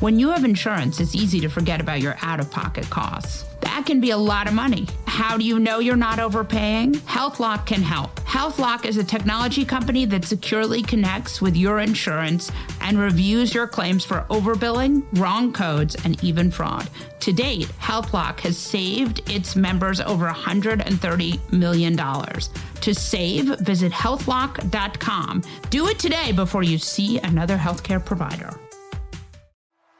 When you have insurance, it's easy to forget about your out of pocket costs. That can be a lot of money. How do you know you're not overpaying? HealthLock can help. HealthLock is a technology company that securely connects with your insurance and reviews your claims for overbilling, wrong codes, and even fraud. To date, HealthLock has saved its members over $130 million. To save, visit healthlock.com. Do it today before you see another healthcare provider.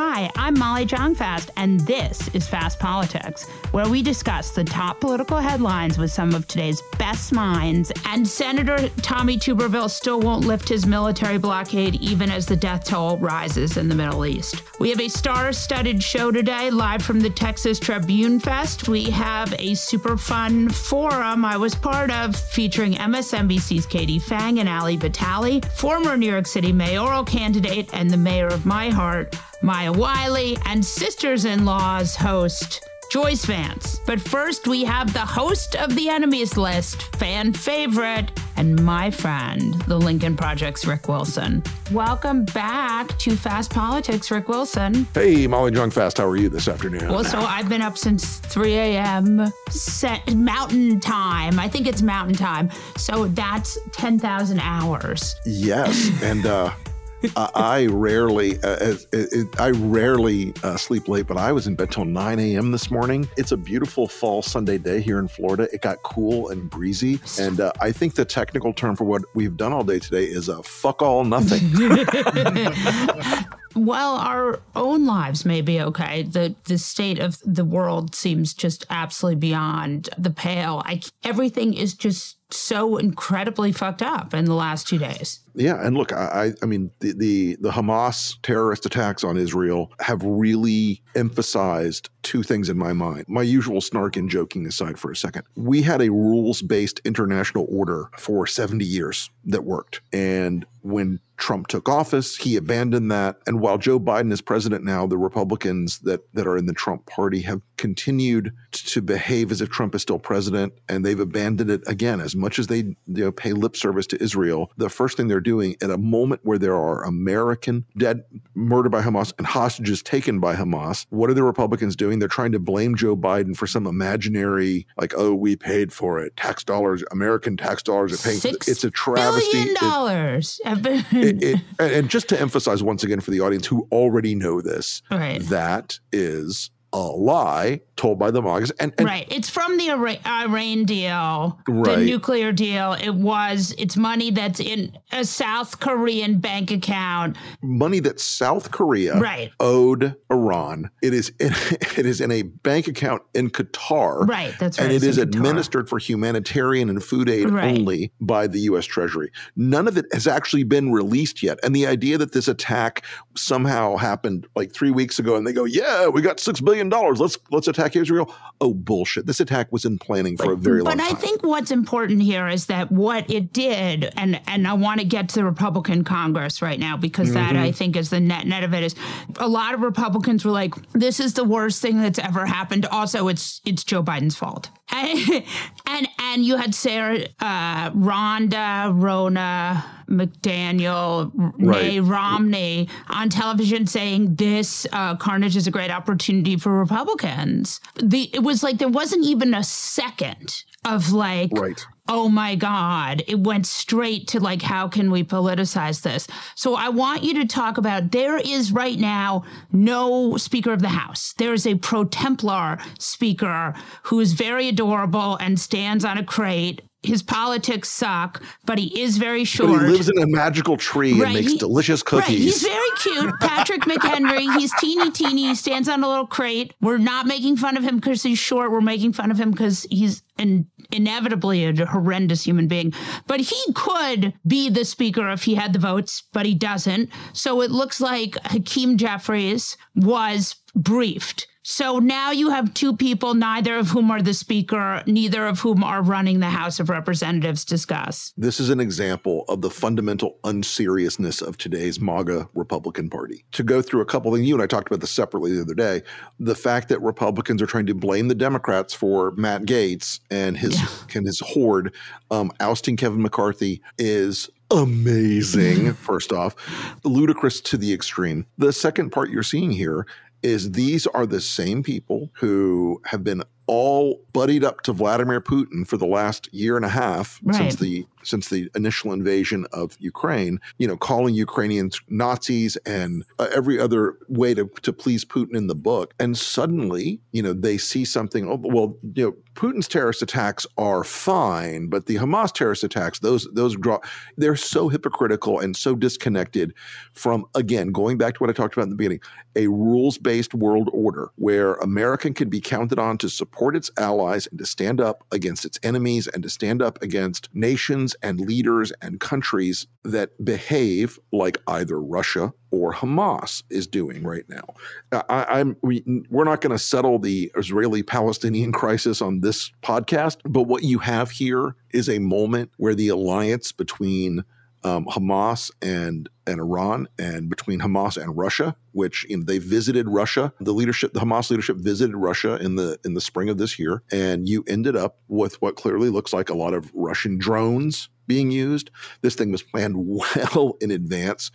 Hi, I'm Molly Jong-Fast, and this is Fast Politics, where we discuss the top political headlines with some of today's best minds. And Senator Tommy Tuberville still won't lift his military blockade even as the death toll rises in the Middle East. We have a star-studded show today, live from the Texas Tribune Fest. We have a super fun forum I was part of, featuring MSNBC's Katie Phang and Ali Vitali, former New York City mayoral candidate and the mayor of my heart. Maya Wiley, and Sisters in Law's host, Joyce Vance. But first, we have the host of the enemies list, fan favorite, and my friend, the Lincoln Project's Rick Wilson. Welcome back to Fast Politics, Rick Wilson. Hey, Molly Jong-Fast, how are you this afternoon? Well, so I've been up since 3 a.m. Set, mountain time. I think it's mountain time. So that's 10,000 hours. Yes. And, uh, I rarely, uh, I rarely uh, sleep late, but I was in bed till 9 a.m. this morning. It's a beautiful fall Sunday day here in Florida. It got cool and breezy, and uh, I think the technical term for what we've done all day today is a fuck all nothing. Well, our own lives may be okay, the the state of the world seems just absolutely beyond the pale. I, everything is just so incredibly fucked up in the last two days. Yeah, and look, I, I mean, the, the, the Hamas terrorist attacks on Israel have really emphasized two things in my mind. My usual snark and joking aside for a second, we had a rules based international order for seventy years that worked, and when Trump took office, he abandoned that. And while Joe Biden is president now, the Republicans that, that are in the Trump party have continued to behave as if Trump is still president, and they've abandoned it again. As much as they you know, pay lip service to Israel, the first thing they're doing at a moment where there are American dead, murdered by Hamas, and hostages taken by Hamas, what are the Republicans doing? They're trying to blame Joe Biden for some imaginary, like, oh, we paid for it. Tax dollars, American tax dollars are paying. Six it's a travesty. Billion dollars. It, it, it, and just to emphasize once again for the audience who already know this, right. that is a lie told by the Mongols. And, and, right, it's from the Iran deal, right. the nuclear deal. It was it's money that's in a South Korean bank account, money that South Korea right. owed Iran. It is in, it is in a bank account in Qatar, right? That's right. and it is administered for humanitarian and food aid right. only by the U.S. Treasury. None of it has actually been released yet, and the idea that this attack somehow happened like three weeks ago, and they go, "Yeah, we got six billion billion dollars. Let's let's attack Israel. Oh bullshit! This attack was in planning for a very long time. but. I think what's important here is that what it did, and and I want to get to the Republican Congress right now because that Mm-hmm. I think is the net net of it is a lot of Republicans were like, this is the worst thing that's ever happened. Also, it's it's Joe Biden's fault. And and, and you had Sarah, uh, Rhonda, Ronna, McDaniel, Nay Romney on television saying this uh, carnage is a great opportunity for Republicans. The it was like there wasn't even a second of like, Right. oh my God. It went straight to like, how can we politicize this? So I want you to talk about there is right now no Speaker of the House. There is a pro Templar Speaker who is very adorable and stands on a crate. His politics suck, but he is very but short. he lives in a magical tree and makes he- delicious Right, he's very cute. Patrick McHenry. He's teeny teeny. He stands on a little crate. We're not making fun of him because he's short. We're making fun of him because he's an inevitably a horrendous human being. But he could be the speaker if he had the votes, but he doesn't. So it looks like Hakeem Jeffries was briefed. So now you have two people, neither of whom are the speaker, neither of whom are running the House of Representatives. Discuss. This is an example of the fundamental unseriousness of today's MAGA Republican Party. To go through a couple things, you and I talked about this separately the other day. The fact that Republicans are trying to blame the Democrats for Matt Gaetz and his and his horde um, ousting Kevin McCarthy is amazing. first off, ludicrous to the extreme. The second part you're seeing here is these are the same people who have been all buddied up to Vladimir Putin for the last year and a half Right. since the since the initial invasion of Ukraine, you know, calling Ukrainians Nazis and uh, every other way to, to please Putin in the book. And suddenly, you know, they see something, oh, well, you know, Putin's terrorist attacks are fine, but the Hamas terrorist attacks, those, those draw, they're so hypocritical and so disconnected from, again, going back to what I talked about in the beginning, a rules based world order where America can be counted on to support its allies and to stand up against its enemies and to stand up against nations and leaders and countries that behave like either Russia or Hamas is doing right now. I, I'm we, we're not going to settle the Israeli-Palestinian crisis on this podcast, but what you have here is a moment where the alliance between um, Hamas and and Iran, and between Hamas and Russia, which you know, they visited Russia. The leadership, the Hamas leadership, visited Russia in the in the spring of this year, and you ended up with what clearly looks like a lot of Russian drones being used. This thing was planned well in advance.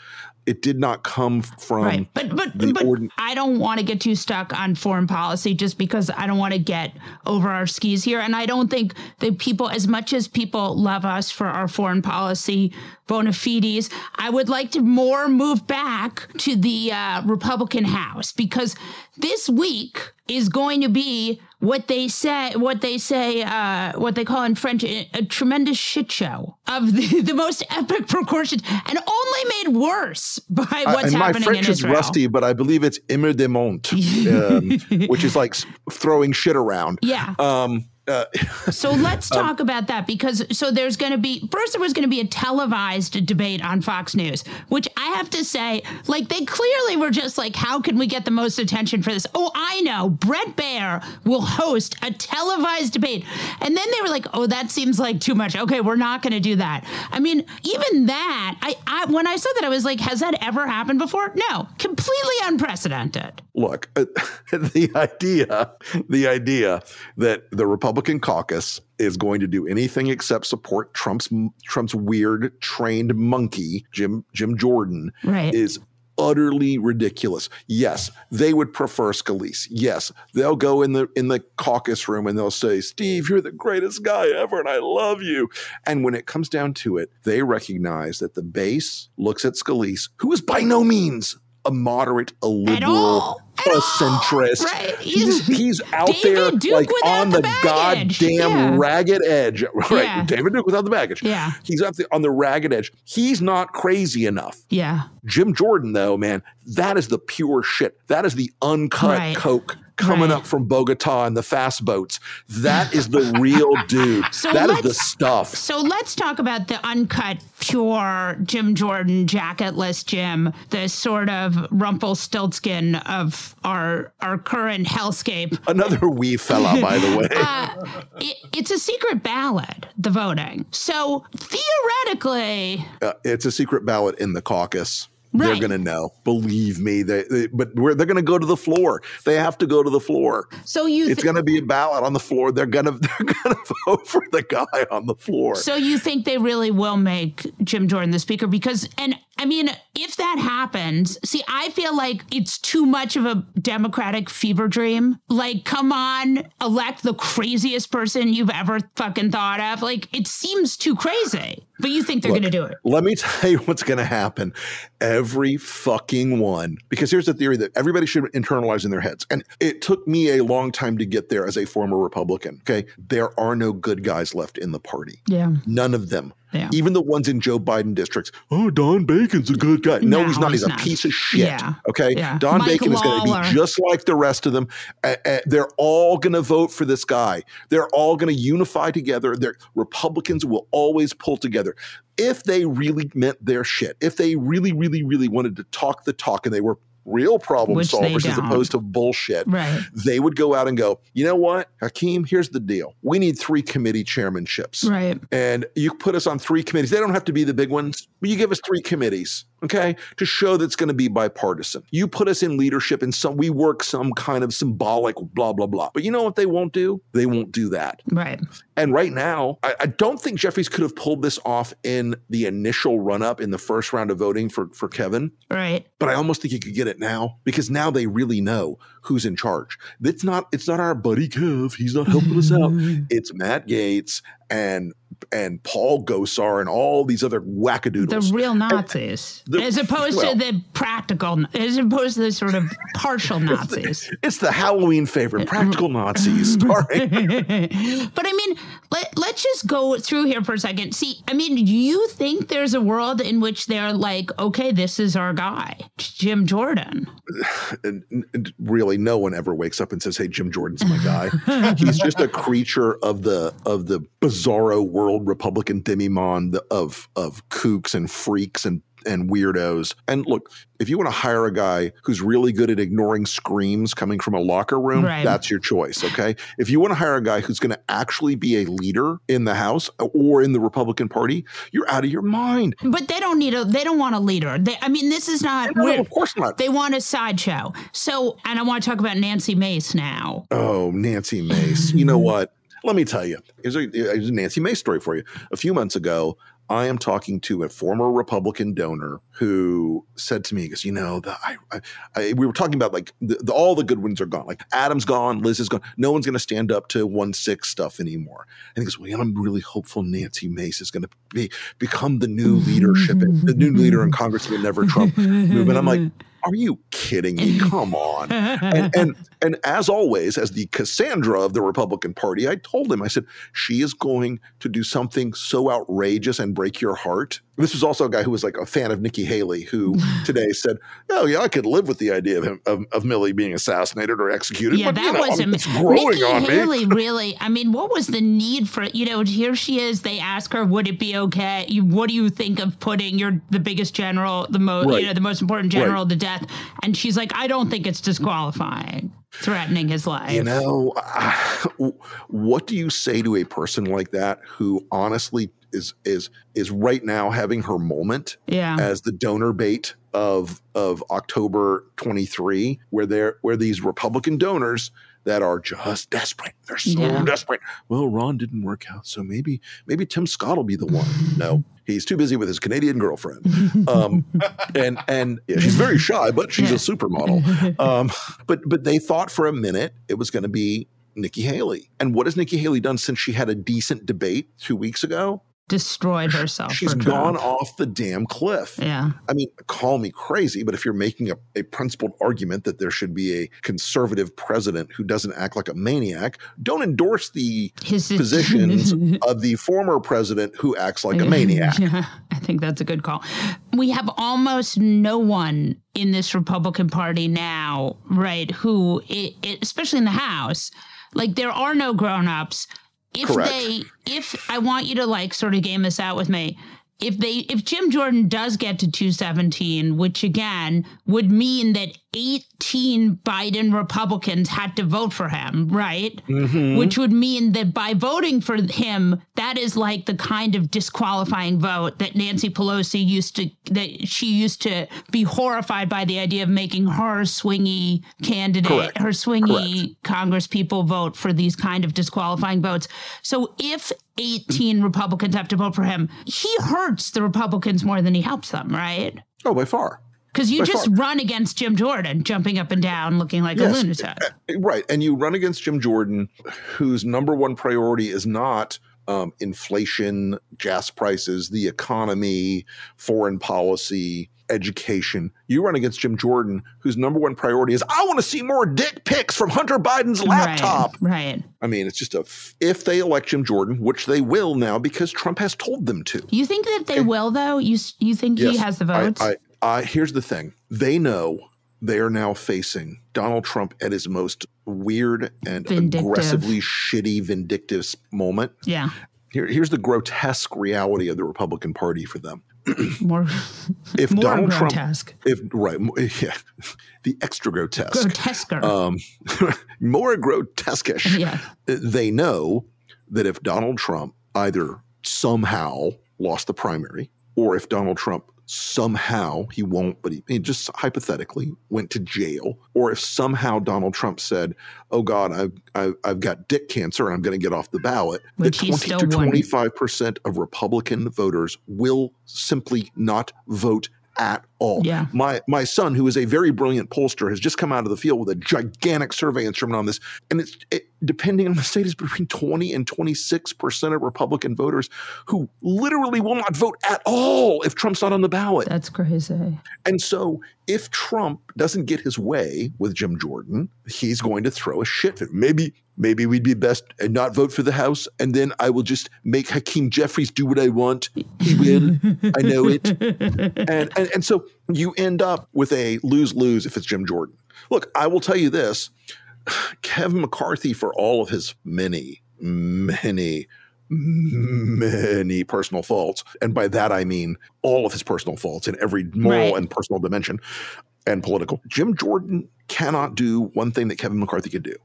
It did not come from right but but, the but ordin- i don't want to get too stuck on foreign policy just because i don't want to get over our skis here and i don't think that people as much as people love us for our foreign policy bona fides i would like to more move back to the uh, republican house because this week is going to be what they say what they say uh, what they call in french a, tremendous shit show of the, the most epic proportions and only made worse by what's and my happening French in is rusty, but I believe it's immer de mont, um, which is like throwing shit around. Yeah. Um, uh, So let's talk about that because so there's going to be first there was going to be a televised debate on Fox News, which I have to say, like they clearly were just like, how can we get the most attention for this? Oh, I know, Bret Baier will host a televised debate, and then they were like, oh, that seems like too much. Okay, we're not going to do that. I mean, even that, I, I when I saw that, I was like, has that ever happened before? No, completely unprecedented. look, uh, the idea, the idea that the Republican caucus is going to do anything except support Trump's Trump's weird trained monkey, Jim Jim Jordan, Right. is utterly ridiculous. Yes, they would prefer Scalise. Yes, they'll go in the in the caucus room and they'll say, "Steve, you're the greatest guy ever and I love you." And when it comes down to it, they recognize that the base looks at Scalise, who is by no means a moderate, a liberal, a centrist. Right. He's he's out David there Duke like on the the, goddamn Yeah. ragged edge. Right. Yeah. David Duke without the baggage. Yeah. He's up there on the ragged edge. He's not crazy enough. Yeah. Jim Jordan, though, man, that is the pure shit. That is the uncut Right. Coke coming Right. up from Bogota in the fast boats. That is the real dude. So that is the stuff. So let's talk about the uncut, pure Jim Jordan, jacketless Jim, the sort of Rumpelstiltskin of our our current hellscape. Another wee fella, by the way. Uh, it, it's a secret ballot, the voting. So theoretically, Uh, it's a secret ballot in the caucus. They're going to know. Believe me. They, they but they're going to go to the floor. They have to go to the floor. so you It's going to be a ballot on the floor. They're going to they're going to vote for the guy on the floor. So you think they really will make Jim Jordan the speaker? Because, and I mean, if that happens, see, I feel like it's too much of a Democratic fever dream. Like, come on, elect the craziest person you've ever fucking thought of. Like, it seems too crazy. But you think they're going to do it? Let me tell you what's going to happen. Every fucking one. Because here's the theory that everybody should internalize in their heads. And it took me a long time to get there as a former Republican. Okay. There are no good guys left in the party. Yeah. None of them. Yeah. Even the ones in Joe Biden districts. Oh, Don Bacon's a good guy. No, No, he's not. He's, he's a not. piece of shit. Yeah. Okay. Yeah. Don Mike Bacon is going to be just like the rest of them. Uh, uh, they're all going to vote for this guy. They're all going to unify together. Their Republicans will always pull together. If they really meant their shit, if they really, really, really wanted to talk the talk and they were real problem Which solvers as opposed to bullshit, Right. they would go out and go, you know what, Hakeem, here's the deal. We need three committee chairmanships Right. and you put us on three committees. They don't have to be the big ones, but you give us three committees, okay, to show that it's going to be bipartisan. You put us in leadership and some we work some kind of symbolic blah blah blah. But you know what they won't do? They won't do that. Right. And right now, I, I don't think Jeffries could have pulled this off in the initial run up in the first round of voting for for Kevin. Right. But I almost think he could get it now because now they really know who's in charge. It's not it's not our buddy Kev. He's not helping us out. It's Matt Gaetz and and Paul Gosar and all these other wackadoodles. The real Nazis, The- as opposed well- to the practical, as opposed to the sort of partial Nazis. it's the Halloween favorite, uh, practical uh, Nazis. Sorry. but I mean, let, let's just go through here for a second. See, I mean, do you think there's a world in which they're like, okay, this is our guy, Jim Jordan? and, and really no one ever wakes up and says hey jim jordan's my guy he's just a creature of the of the bizarro world republican demimonde of of kooks and freaks and and weirdos and look if you want to hire a guy who's really good at ignoring screams coming from a locker room Right. that's your choice okay if you want to hire a guy who's going to actually be a leader in the house uh, or in the republican party you're out of your mind But they don't need a, they don't want a leader. They, I mean, this is not, no, we're- of course not they want a sideshow. So, and I want to talk about Nancy Mace now. Oh, Nancy Mace. You know what? Let me tell you. Here's a, a Nancy Mace story for you. A few months ago, I am talking to a former Republican donor who said to me, goes, you know, the, I, I, I, we were talking about like the, the, all the good ones are gone. Like Adam's gone, Liz is gone. No one's going to stand up to one six stuff anymore. And he goes, well, I'm really hopeful Nancy Mace is going to be become the new leadership, the new leader in Congress of the Never Trump movement. I'm like, are you kidding me? Come on. And, and and as always, as the Cassandra of the Republican Party, I told him, I said, she is going to do something so outrageous and break your heart. This was also a guy who was like a fan of Nikki Haley, who today said, "Oh yeah, I could live with the idea of him of, of Millie being assassinated or executed." Yeah, but, that you know, was I mean, am- it's growing Nikki on me. Haley really. I mean, what was the need for you know? Here she is. They ask her, "Would it be okay? You, what do you think of putting your the biggest general, the most Right. you know, the most important general Right. to death?" And she's like, "I don't think it's disqualifying, threatening his life." You know, uh, what do you say to a person like that who honestly is is is right now having her moment Yeah. as the donor bait of of October 23 where there where these Republican donors that are just desperate. They're so Yeah. desperate. Well, Ron didn't work out, so maybe maybe Tim Scott will be the one. No, he's too busy with his Canadian girlfriend. Um, and and yeah, she's very shy, but she's Yeah. a supermodel. Um, but but they thought for a minute it was going to be Nikki Haley. And what has Nikki Haley done since she had a decent debate two weeks ago? Destroyed herself. She's gone off the damn cliff. Yeah. I mean, call me crazy, but if you're making a, a principled argument that there should be a conservative president who doesn't act like a maniac, don't endorse the His positions of the former president who acts like a maniac. Yeah, I think that's a good call. We have almost no one in this Republican Party now, right? Who, it, it, especially in the House, like there are no grown-ups. If Correct. they, if I want you to like sort of game this out with me, if they, if Jim Jordan does get to 217, which again would mean that 18 Biden Republicans had to vote for him, right? Mm-hmm. Which would mean that by voting for him, that is like the kind of disqualifying vote that Nancy Pelosi used to, that she used to be horrified by the idea of making her swingy candidate, Correct. her swingy Congress people vote for these kind of disqualifying votes. So if 18 Republicans have to vote for him, he hurts the Republicans more than he helps them, right? Oh, by far. Because you By just far. run against Jim Jordan, jumping up and down, looking like a lunatic. Right. And you run against Jim Jordan, whose number one priority is not um, inflation, gas prices, the economy, foreign policy, education. You run against Jim Jordan, whose number one priority is, I want to see more dick pics from Hunter Biden's laptop. Right, right. I mean, it's just a, f- if they elect Jim Jordan, which they will now because Trump has told them to. You think that they will, though? You you think he has the votes? I, I, here's the thing: they know they are now facing Donald Trump at his most weird and Vindictive. aggressively shitty, vindictive moment. yeah, Here, here's the grotesque reality of the Republican Party for them. more If more Donald grotesque, Trump, if right, yeah, the extra grotesque, grotesquer. um, more grotesquish. yeah, They know that if Donald Trump either somehow lost the primary, or if Donald Trump somehow he won't, but he, he just hypothetically went to jail, or if somehow Donald Trump said, "Oh God, I've I've, I've got dick cancer and I'm going to get off the ballot," Which the twenty to twenty five percent of Republican voters will simply not vote at all. Yeah. My my son, who is a very brilliant pollster, has just come out of the field with a gigantic survey instrument on this, and it's it, depending on the state is between twenty and twenty six percent of Republican voters who literally will not vote at all if Trump's not on the ballot. that's crazy. And so, if Trump doesn't get his way with Jim Jordan, he's going to throw a shit fit. Maybe, maybe we'd be best and not vote for the House, and then I will just make Hakeem Jeffries do what I want. He will. I know it. And, and and so you end up with a lose lose if it's Jim Jordan. Look, I will tell you this: Kevin McCarthy, for all of his many, many many personal faults. And by that, I mean all of his personal faults in every moral Right. and personal dimension and political. Jim Jordan cannot do one thing that Kevin McCarthy could do.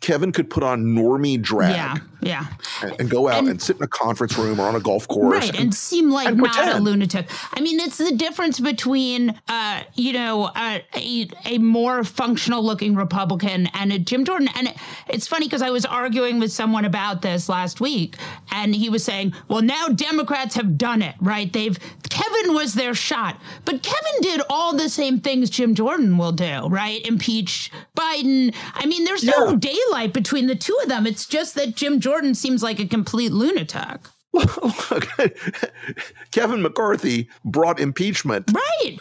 Kevin could put on normie drag Yeah, yeah. and, and go out and, And- sit in a conference room or on a golf course. Right, and seem like and not a lunatic. I mean, it's the difference between, uh, you know, uh, a, a more functional looking Republican and a Jim Jordan. And it, it's funny because I was arguing with someone about this last week, and he was saying, well, now Democrats have done it, right? They've, Kevin was their shot, but Kevin did all the same things Jim Jordan will do, right? Impeach Biden. I mean, there's no Yeah. Daylight between the two of them. It's just that Jim Jordan seems like a complete lunatic. Look, Kevin McCarthy brought impeachment Right.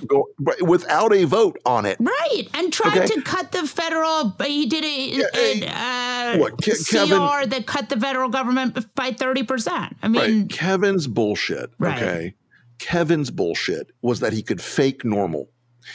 without a vote on it. Right, and tried Okay. to cut the federal. He did a, Yeah, a, uh, look, Ke- CR that cut the federal government by thirty percent. I Right. mean, Kevin's bullshit. Right. Okay. Kevin's bullshit was that he could fake normal.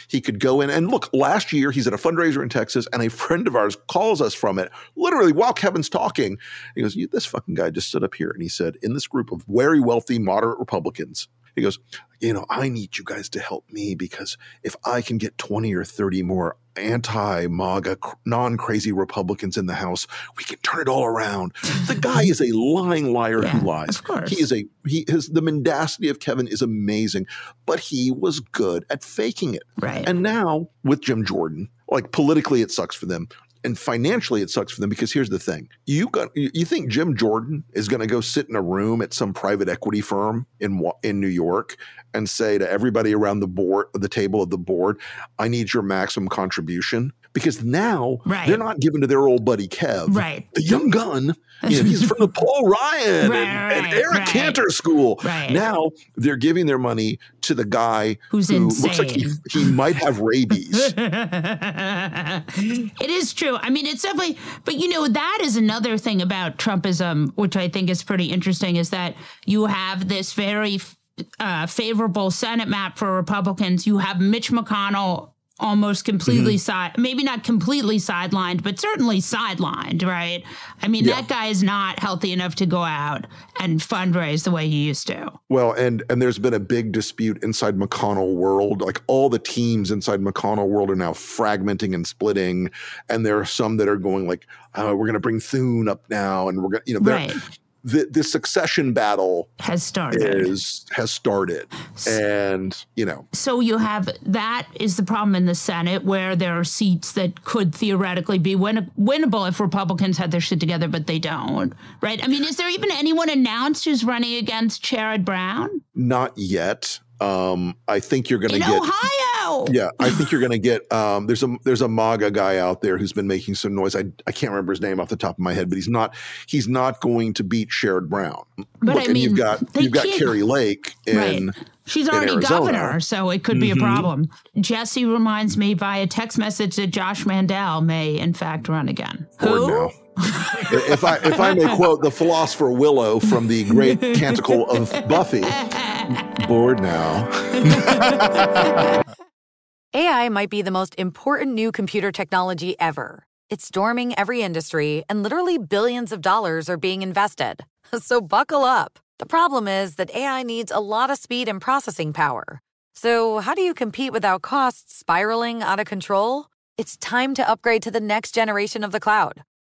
He could go in and look, last year he's at a fundraiser in Texas and a friend of ours calls us from it literally while Kevin's talking. He goes, "You- This fucking guy just stood up here and he said, In this group of very wealthy, moderate Republicans, he goes, You know, I need you guys to help me because if I can get 20 or 30 more anti MAGA, non crazy Republicans in the House, we can turn it all around. The guy is a lying liar Yeah, who lies. of course. He is a he his the mendacity of Kevin is amazing, but he was good at faking it. right. And now with Jim Jordan, like politically it sucks for them. and financially it sucks for them because here's the thing you got you think jim jordan is going to go sit in a room at some private equity firm in in new york and say to everybody around the board the table of the board i need your maximum contribution because now right. they're not giving to their old buddy Kev, right? The young gun. You know, he's from the Paul Ryan right, and, and, Eric. Cantor school. Right. Now they're giving their money to the guy who's who insane. looks like he, he might have rabies. it is true. I mean, it's definitely, but you know, that is another thing about Trumpism, which I think is pretty interesting, is that you have this very uh, favorable Senate map for Republicans. You have Mitch McConnell almost completely mm-hmm. side maybe not completely sidelined but certainly sidelined right i mean yeah. that guy is not healthy enough to go out and fundraise the way he used to well and and there's been a big dispute inside mcconnell world like all the teams inside mcconnell world are now fragmenting and splitting and there are some that are going like oh, we're going to bring thune up now and we're going to you know right the the succession battle has started. is has started. And you know. so you have that is the problem in the senate where there are seats that could theoretically be win- winnable if republicans had their shit together but they don't right? I mean is there even anyone announced who's running against sherrod brown? Not yet um, I think you're going to get Ohio. Yeah, I think you're going to get. Um, there's a there's a MAGA guy out there who's been making some noise. I I can't remember his name off the top of my head, but he's not he's not going to beat Sherrod Brown. But Look, I mean, you've got you've got Kari Lake in. Right. She's already governor, so it could be mm-hmm. a problem. Jesse reminds me via text message that Josh Mandel may, in fact, run again. Who? If I if I may quote the philosopher Willow from the great canticle of Buffy, bored now. AI might be the most important new computer technology ever. It's storming every industry, and literally billions of dollars are being invested. So buckle up. The problem is that AI needs a lot of speed and processing power. So, how do you compete without costs spiraling out of control? It's time to upgrade to the next generation of the cloud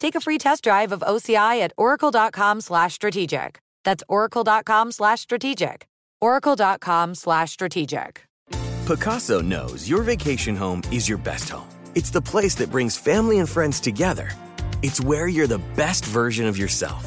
Take a free test drive of OCI at oracle.com slash strategic. That's oracle.com slash strategic. oracle.com slash strategic. Pacaso knows your vacation home is your best home. It's the place that brings family and friends together. It's where you're the best version of yourself.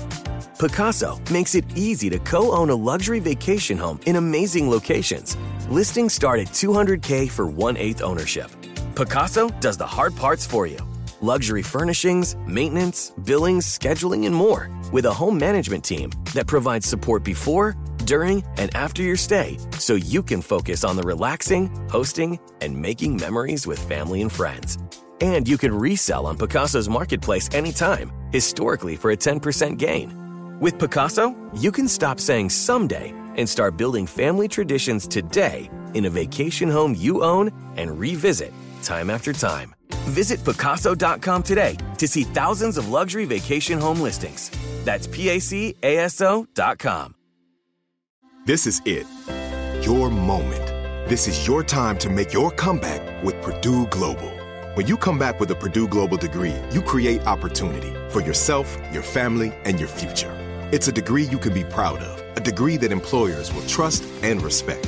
Pacaso makes it easy to co-own a luxury vacation home in amazing locations. Listings start at 200K for one-eighth ownership. Pacaso does the hard parts for you luxury furnishings, maintenance, billings, scheduling, and more with a home management team that provides support before, during, and after your stay so you can focus on the relaxing, hosting, and making memories with family and friends. And you can resell on Pacaso's marketplace anytime, historically for a 10% gain. With Pacaso, you can stop saying someday and start building family traditions today in a vacation home you own and revisit time after time. Visit Pacaso.com today to see thousands of luxury vacation home listings. That's PACASO.com. This is it. Your moment. This is your time to make your comeback with Purdue Global. When you come back with a Purdue Global degree, you create opportunity for yourself, your family, and your future. It's a degree you can be proud of, a degree that employers will trust and respect.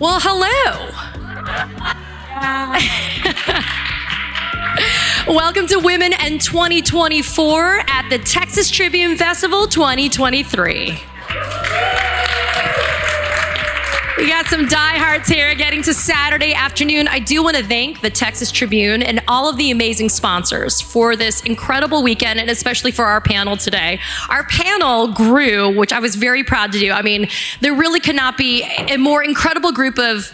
Well, hello. Welcome to Women and 2024 at the Texas Tribune Festival 2023. We got some diehards here getting to Saturday afternoon. I do want to thank the Texas Tribune and all of the amazing sponsors for this incredible weekend and especially for our panel today. Our panel grew, which I was very proud to do. I mean, there really could not be a more incredible group of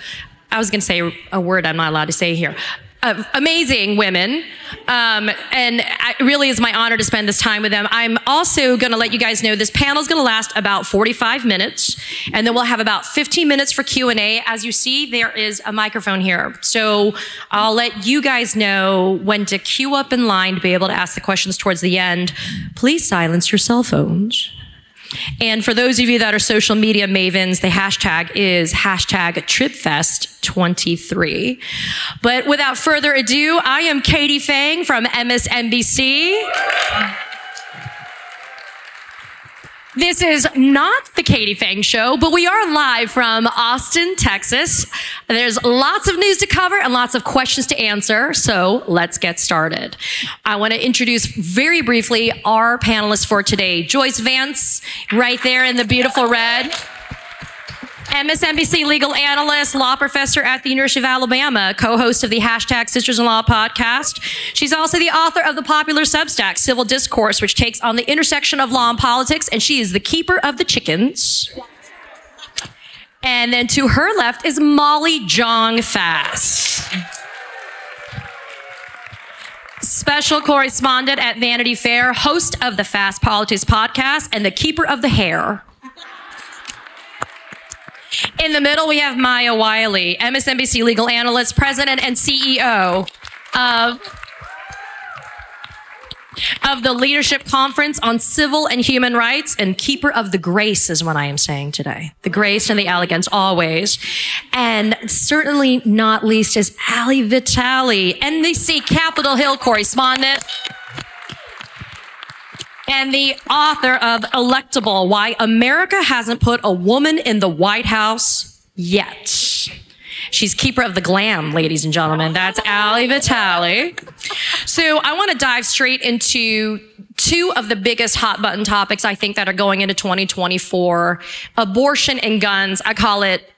I was going to say a word I'm not allowed to say here uh, amazing women. Um, and it really is my honor to spend this time with them. I'm also going to let you guys know this panel is going to last about 45 minutes, and then we'll have about 15 minutes for Q&A. As you see, there is a microphone here. So I'll let you guys know when to queue up in line to be able to ask the questions towards the end. Please silence your cell phones. And for those of you that are social media mavens, the hashtag is hashtag TribFest23. But without further ado, I am Katie Phang from MSNBC. This is not the Katie Phang Show, but we are live from Austin, Texas. There's lots of news to cover and lots of questions to answer, so let's get started. I want to introduce very briefly our panelists for today. Joyce Vance, right there in the beautiful red. MSNBC legal analyst, law professor at the University of Alabama, co-host of the hashtag Sisters in Law podcast. She's also the author of the popular Substack, Civil Discourse, which takes on the intersection of law and politics, and she is the keeper of the chickens. And then to her left is Molly Jong-Fast. Special correspondent at Vanity Fair, host of the Fast Politics podcast, and the keeper of the hair. In the middle, we have Maya Wiley, MSNBC legal analyst, president, and CEO of of the Leadership Conference on Civil and Human Rights and keeper of the grace is what I am saying today. The grace and the elegance always. And certainly not least is Ali Vitali, NBC Capitol Hill correspondent and the author of Electable Why America Hasn't Put a Woman in the White House Yet. She's keeper of the glam, ladies and gentlemen. That's Ali Vitali. So I want to dive straight into two of the biggest hot button topics I think that are going into 2024 abortion and guns. I call it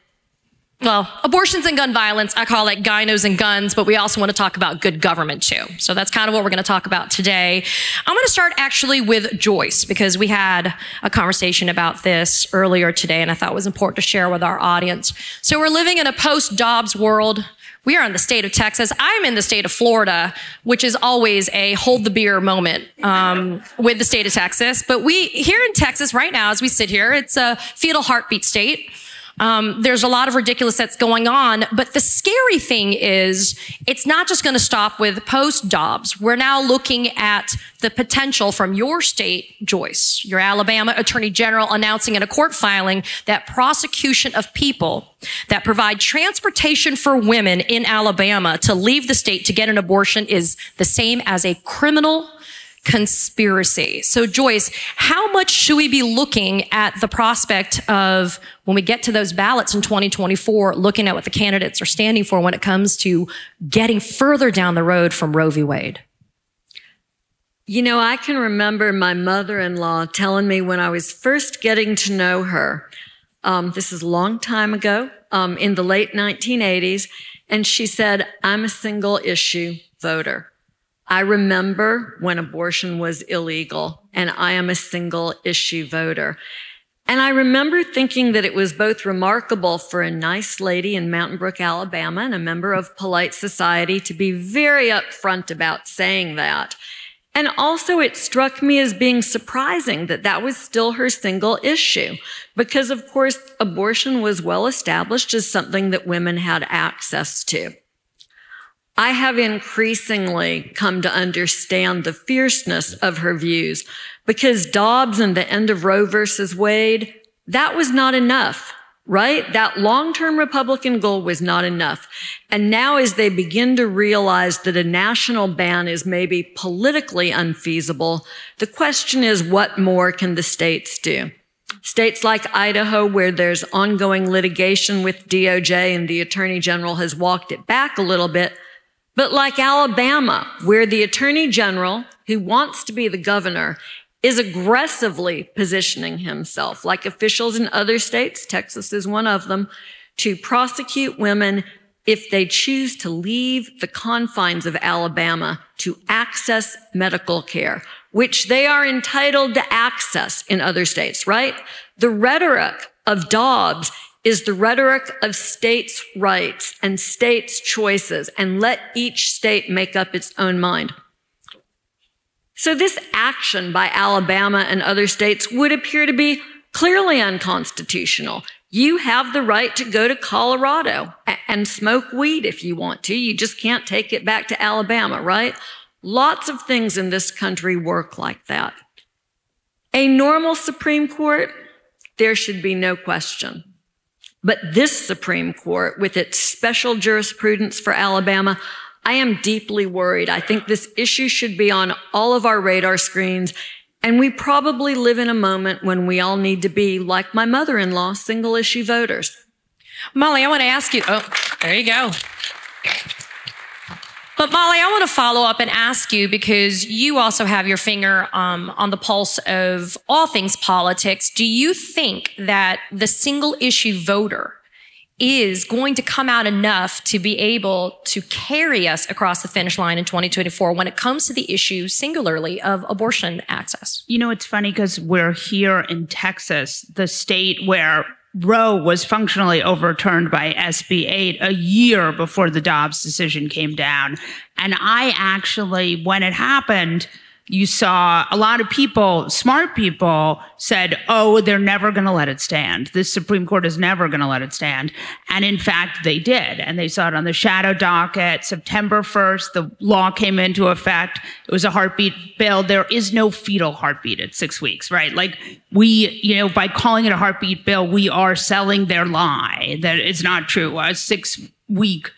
well, abortions and gun violence, I call it gynos and guns, but we also want to talk about good government too. So that's kind of what we're going to talk about today. I'm going to start actually with Joyce because we had a conversation about this earlier today and I thought it was important to share with our audience. So we're living in a post Dobbs world. We are in the state of Texas. I'm in the state of Florida, which is always a hold the beer moment um, with the state of Texas. But we here in Texas right now, as we sit here, it's a fetal heartbeat state. Um, there's a lot of ridiculous that's going on. But the scary thing is, it's not just going to stop with post Dobbs. We're now looking at the potential from your state, Joyce, your Alabama Attorney General, announcing in a court filing that prosecution of people that provide transportation for women in Alabama to leave the state to get an abortion is the same as a criminal conspiracy. So, Joyce, how much should we be looking at the prospect of when we get to those ballots in 2024, looking at what the candidates are standing for when it comes to getting further down the road from Roe v. Wade? You know, I can remember my mother in law telling me when I was first getting to know her, um, this is a long time ago, um, in the late 1980s, and she said, I'm a single issue voter. I remember when abortion was illegal, and I am a single issue voter. And I remember thinking that it was both remarkable for a nice lady in Mountain Brook, Alabama, and a member of polite society to be very upfront about saying that. And also, it struck me as being surprising that that was still her single issue, because of course, abortion was well established as something that women had access to. I have increasingly come to understand the fierceness of her views because Dobbs and the end of Roe versus Wade, that was not enough right? That long-term Republican goal was not enough. And now as they begin to realize that a national ban is maybe politically unfeasible, the question is what more can the states do? States like Idaho, where there's ongoing litigation with DOJ and the attorney general has walked it back a little bit, but like Alabama, where the attorney general, who wants to be the governor, is aggressively positioning himself, like officials in other states, Texas is one of them, to prosecute women if they choose to leave the confines of Alabama to access medical care, which they are entitled to access in other states, right? The rhetoric of Dobbs is the rhetoric of states' rights and states' choices, and let each state make up its own mind. So this action by Alabama and other states would appear to be clearly unconstitutional. You have the right to go to Colorado and smoke weed if you want to. You just can't take it back to Alabama, right? Lots of things in this country work like that. A normal Supreme Court, there should be no question. But this Supreme Court, with its special jurisprudence for Alabama, I am deeply worried. I think this issue should be on all of our radar screens. And we probably live in a moment when we all need to be, like my mother in law, single issue voters. Molly, I want to ask you. Oh, there you go. But Molly, I want to follow up and ask you because you also have your finger um, on the pulse of all things politics. Do you think that the single issue voter is going to come out enough to be able to carry us across the finish line in 2024 when it comes to the issue singularly of abortion access. You know, it's funny because we're here in Texas, the state where Roe was functionally overturned by SB 8 a year before the Dobbs decision came down. And I actually, when it happened, you saw a lot of people, smart people, said, oh, they're never going to let it stand. This Supreme Court is never going to let it stand. And in fact, they did. And they saw it on the shadow docket. September 1st, the law came into effect. It was a heartbeat bill. There is no fetal heartbeat at six weeks, right? Like we, you know, by calling it a heartbeat bill, we are selling their lie that it's not true. A six week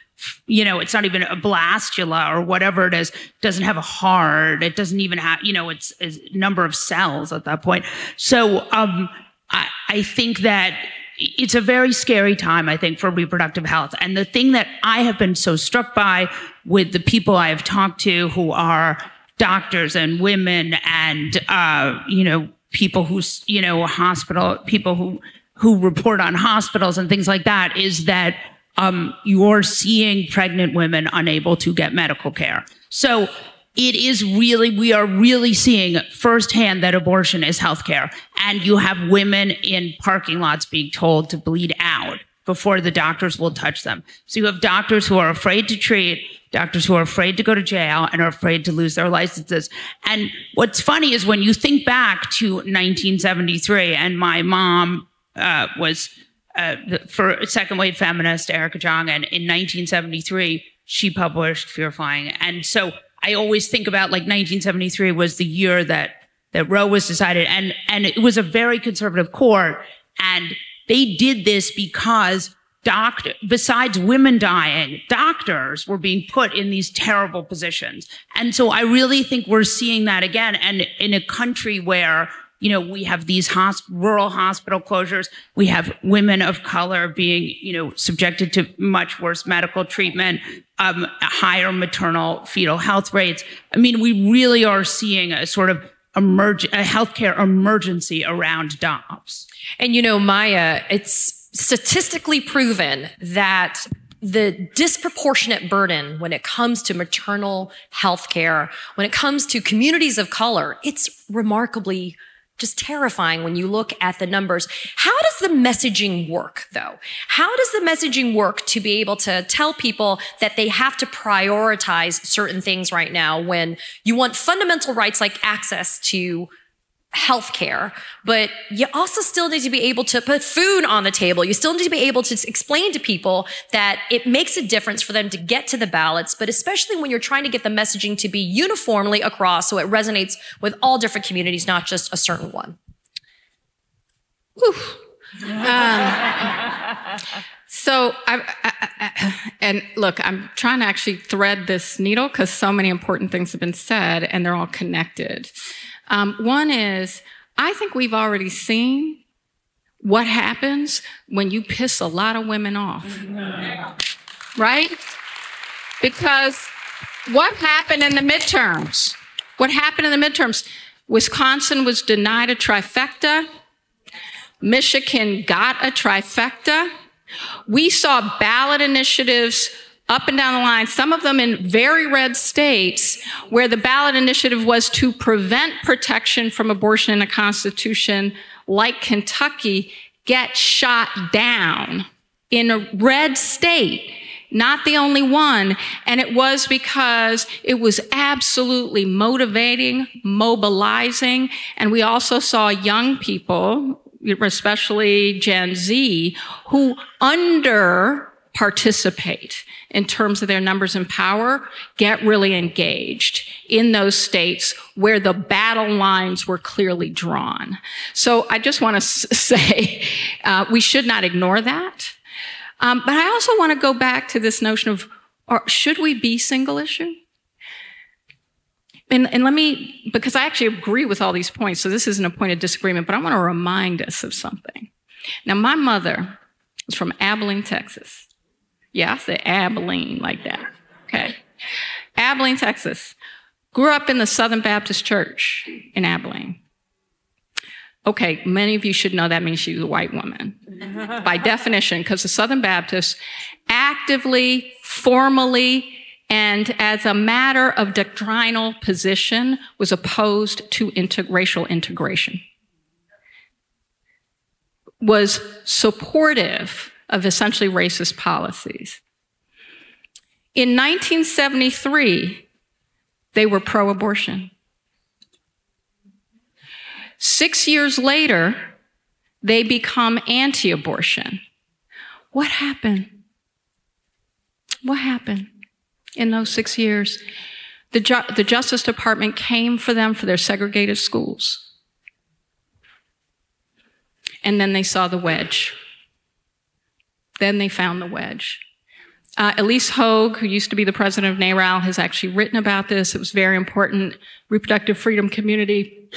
you know, it's not even a blastula or whatever it is, doesn't have a heart. It doesn't even have, you know, it's a number of cells at that point. So um, I, I think that it's a very scary time, I think, for reproductive health. And the thing that I have been so struck by with the people I have talked to who are doctors and women and, uh, you know, people who, you know, hospital, people who, who report on hospitals and things like that is that um, you're seeing pregnant women unable to get medical care. So it is really, we are really seeing firsthand that abortion is healthcare. And you have women in parking lots being told to bleed out before the doctors will touch them. So you have doctors who are afraid to treat, doctors who are afraid to go to jail and are afraid to lose their licenses. And what's funny is when you think back to 1973 and my mom uh, was uh, for second wave feminist Erica Jong, and in 1973 she published Fear Flying, and so I always think about like 1973 was the year that that Roe was decided, and and it was a very conservative court, and they did this because doctor besides women dying doctors were being put in these terrible positions. And so i really think we're seeing that again and in a country where you know, we have these hosp- rural hospital closures. We have women of color being, you know, subjected to much worse medical treatment, um, higher maternal fetal health rates. I mean, we really are seeing a sort of emerg- a healthcare emergency around Dobbs. And you know, Maya, it's statistically proven that the disproportionate burden when it comes to maternal health care, when it comes to communities of color, it's remarkably just terrifying when you look at the numbers. How does the messaging work though? How does the messaging work to be able to tell people that they have to prioritize certain things right now when you want fundamental rights like access to healthcare, but you also still need to be able to put food on the table. You still need to be able to explain to people that it makes a difference for them to get to the ballots, but especially when you're trying to get the messaging to be uniformly across so it resonates with all different communities, not just a certain one. Um, so, I, I, I, and look, I'm trying to actually thread this needle because so many important things have been said and they're all connected. Um, one is, I think we've already seen what happens when you piss a lot of women off. Right? Because what happened in the midterms? What happened in the midterms? Wisconsin was denied a trifecta. Michigan got a trifecta. We saw ballot initiatives up and down the line, some of them in very red states, where the ballot initiative was to prevent protection from abortion in a constitution like Kentucky, get shot down in a red state. Not the only one. And it was because it was absolutely motivating, mobilizing. And we also saw young people, especially Gen Z, who under participate in terms of their numbers and power, get really engaged in those states where the battle lines were clearly drawn. So I just want to say uh, we should not ignore that. Um, but I also want to go back to this notion of or should we be single issue? And, and let me, because I actually agree with all these points, so this isn't a point of disagreement, but I want to remind us of something. Now, my mother was from Abilene, Texas. Yeah, I said Abilene like that. Okay. Abilene, Texas. Grew up in the Southern Baptist Church in Abilene. Okay, many of you should know that means she was a white woman by definition, because the Southern Baptists actively, formally, and as a matter of doctrinal position was opposed to racial integration. Was supportive of essentially racist policies. In 1973, they were pro abortion. Six years later, they become anti abortion. What happened? What happened in those six years? The, Ju- the Justice Department came for them for their segregated schools. And then they saw the wedge. Then they found the wedge. Uh, Ilyse Hogue, who used to be the president of NARAL, has actually written about this. It was very important. Reproductive freedom community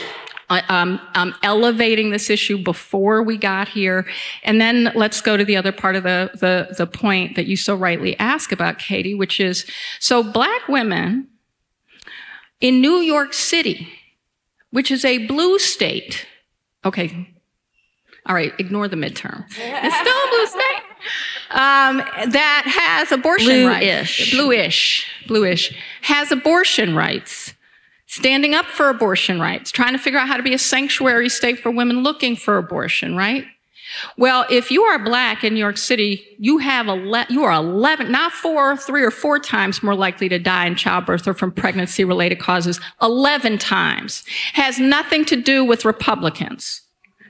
uh, um, um, elevating this issue before we got here. And then let's go to the other part of the, the, the point that you so rightly ask about, Katie, which is so black women in New York City, which is a blue state. Okay. All right, ignore the midterm. It's still a blue state um, that has abortion Blue-ish. rights. Bluish. Bluish. Has abortion rights. Standing up for abortion rights. Trying to figure out how to be a sanctuary state for women looking for abortion, right? Well, if you are black in New York City, you have ele- you are 11, not four, three or four times more likely to die in childbirth or from pregnancy related causes. 11 times. Has nothing to do with Republicans.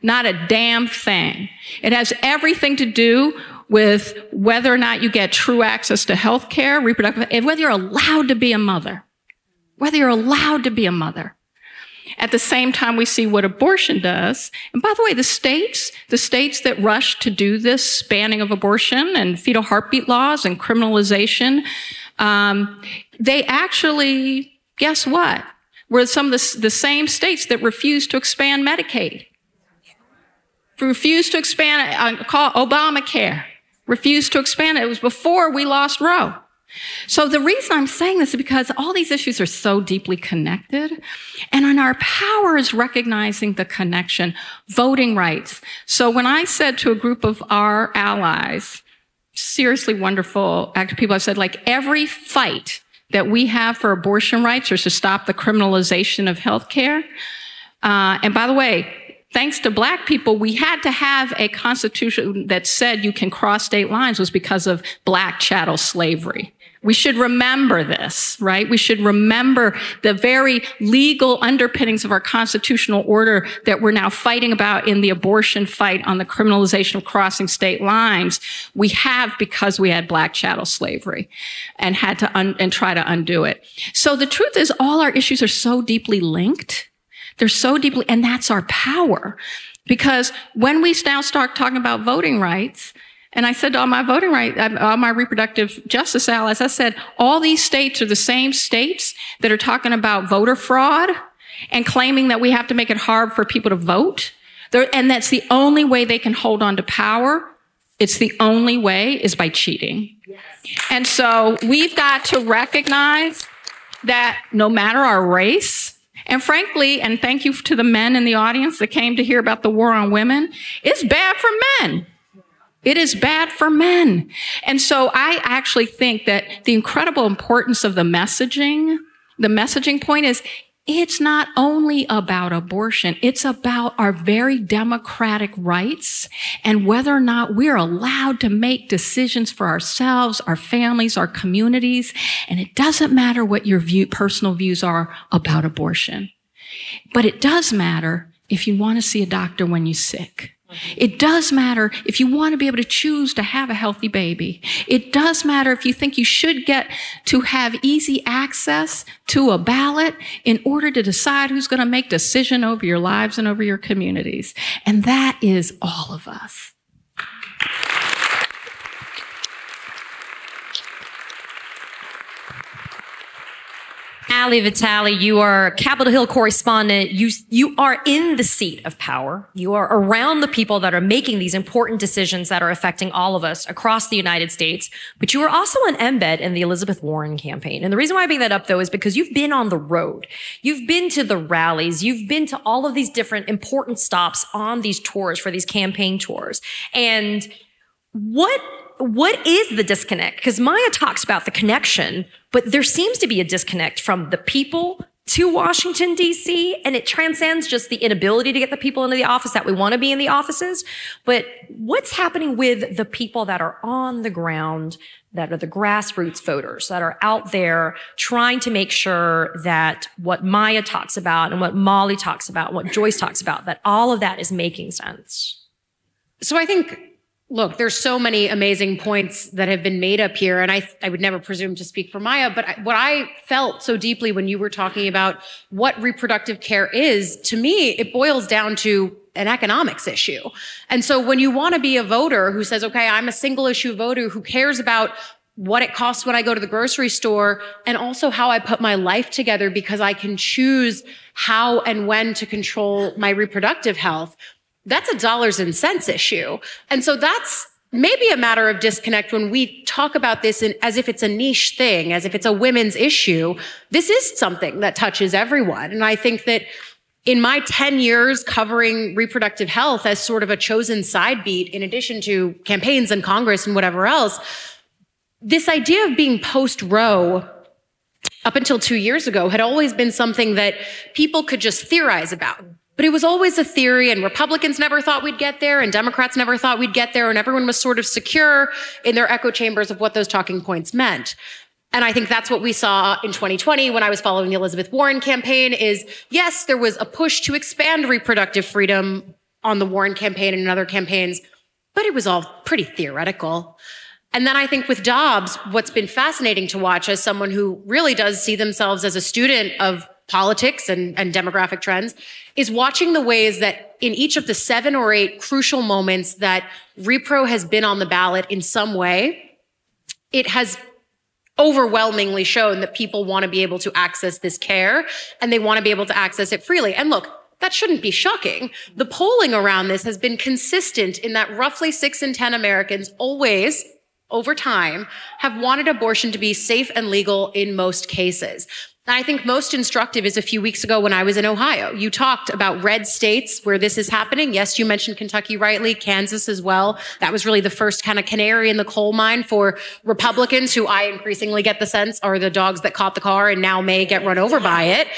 Not a damn thing. It has everything to do with whether or not you get true access to health care, reproductive, and whether you're allowed to be a mother. Whether you're allowed to be a mother. At the same time, we see what abortion does. And by the way, the states, the states that rush to do this banning of abortion and fetal heartbeat laws and criminalization, um, they actually, guess what? were some of the, the same states that refused to expand Medicaid, refused to expand uh, Obamacare, refused to expand it. It was before we lost Roe. So the reason I'm saying this is because all these issues are so deeply connected. And in our power is recognizing the connection, voting rights. So when I said to a group of our allies, seriously wonderful active people, I said, like every fight that we have for abortion rights or to stop the criminalization of healthcare. Uh, and by the way, thanks to black people, we had to have a constitution that said you can cross state lines was because of black chattel slavery. We should remember this, right? We should remember the very legal underpinnings of our constitutional order that we're now fighting about in the abortion fight on the criminalization of crossing state lines. We have because we had black chattel slavery and had to un- and try to undo it. So the truth is all our issues are so deeply linked. They're so deeply, and that's our power. Because when we now start talking about voting rights, and I said to all my voting right, uh, all my reproductive justice allies, I said, all these states are the same states that are talking about voter fraud and claiming that we have to make it hard for people to vote. They're, and that's the only way they can hold on to power. It's the only way is by cheating. Yes. And so we've got to recognize that no matter our race, and frankly, and thank you to the men in the audience that came to hear about the war on women, it's bad for men. It is bad for men. And so I actually think that the incredible importance of the messaging, the messaging point is it's not only about abortion. It's about our very democratic rights and whether or not we're allowed to make decisions for ourselves, our families, our communities. And it doesn't matter what your view, personal views are about abortion. But it does matter if you want to see a doctor when you're sick. It does matter if you want to be able to choose to have a healthy baby. It does matter if you think you should get to have easy access to a ballot in order to decide who's going to make decision over your lives and over your communities. And that is all of us. Ali Vitali, you are Capitol Hill correspondent. You, you are in the seat of power. You are around the people that are making these important decisions that are affecting all of us across the United States. But you are also an embed in the Elizabeth Warren campaign. And the reason why I bring that up though is because you've been on the road. You've been to the rallies. You've been to all of these different important stops on these tours for these campaign tours. And what what is the disconnect? Because Maya talks about the connection, but there seems to be a disconnect from the people to Washington, D.C., and it transcends just the inability to get the people into the office that we want to be in the offices. But what's happening with the people that are on the ground, that are the grassroots voters, that are out there trying to make sure that what Maya talks about and what Molly talks about, what Joyce talks about, that all of that is making sense? So I think look, there's so many amazing points that have been made up here. And I, I would never presume to speak for Maya, but I, what I felt so deeply when you were talking about what reproductive care is, to me, it boils down to an economics issue. And so when you want to be a voter who says, okay, I'm a single issue voter who cares about what it costs when I go to the grocery store and also how I put my life together because I can choose how and when to control my reproductive health that's a dollars and cents issue. And so that's maybe a matter of disconnect when we talk about this in, as if it's a niche thing, as if it's a women's issue. This is something that touches everyone. And I think that in my 10 years covering reproductive health as sort of a chosen side beat, in addition to campaigns in Congress and whatever else, this idea of being post Roe up until two years ago had always been something that people could just theorize about. But it was always a theory, and Republicans never thought we'd get there, and Democrats never thought we'd get there, and everyone was sort of secure in their echo chambers of what those talking points meant. And I think that's what we saw in 2020 when I was following the Elizabeth Warren campaign is yes, there was a push to expand reproductive freedom on the Warren campaign and in other campaigns, but it was all pretty theoretical. And then I think with Dobbs, what's been fascinating to watch as someone who really does see themselves as a student of politics and, and demographic trends is watching the ways that in each of the seven or eight crucial moments that repro has been on the ballot in some way, it has overwhelmingly shown that people want to be able to access this care and they want to be able to access it freely. And look, that shouldn't be shocking. The polling around this has been consistent in that roughly six in 10 Americans always over time have wanted abortion to be safe and legal in most cases. I think most instructive is a few weeks ago when I was in Ohio. You talked about red states where this is happening. Yes, you mentioned Kentucky rightly, Kansas as well. That was really the first kind of canary in the coal mine for Republicans who I increasingly get the sense are the dogs that caught the car and now may get run over by it.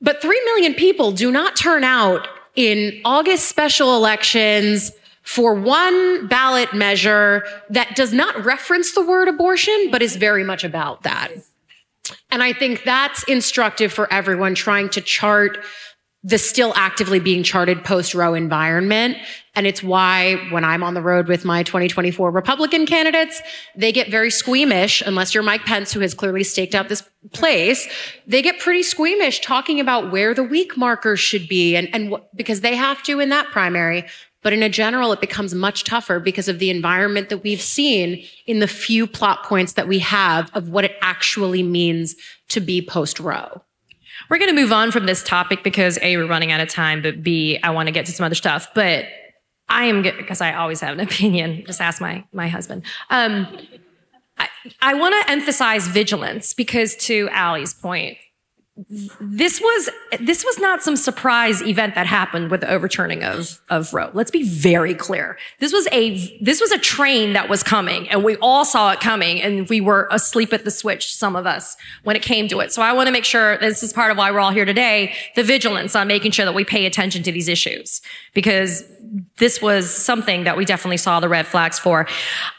But 3 million people do not turn out in August special elections for one ballot measure that does not reference the word abortion, but is very much about that. And I think that's instructive for everyone trying to chart the still actively being charted post Roe environment. And it's why when I'm on the road with my 2024 Republican candidates, they get very squeamish, unless you're Mike Pence, who has clearly staked out this place. They get pretty squeamish talking about where the week markers should be and, and because they have to in that primary. But in a general, it becomes much tougher because of the environment that we've seen in the few plot points that we have of what it actually means to be post Roe. We're going to move on from this topic because A, we're running out of time, but B, I want to get to some other stuff. But I am because I always have an opinion. Just ask my, my husband. Um, I, I want to emphasize vigilance because to Ali's point, this was this was not some surprise event that happened with the overturning of of Roe. Let's be very clear. This was a this was a train that was coming, and we all saw it coming, and we were asleep at the switch. Some of us when it came to it. So I want to make sure this is part of why we're all here today. The vigilance on making sure that we pay attention to these issues because this was something that we definitely saw the red flags for.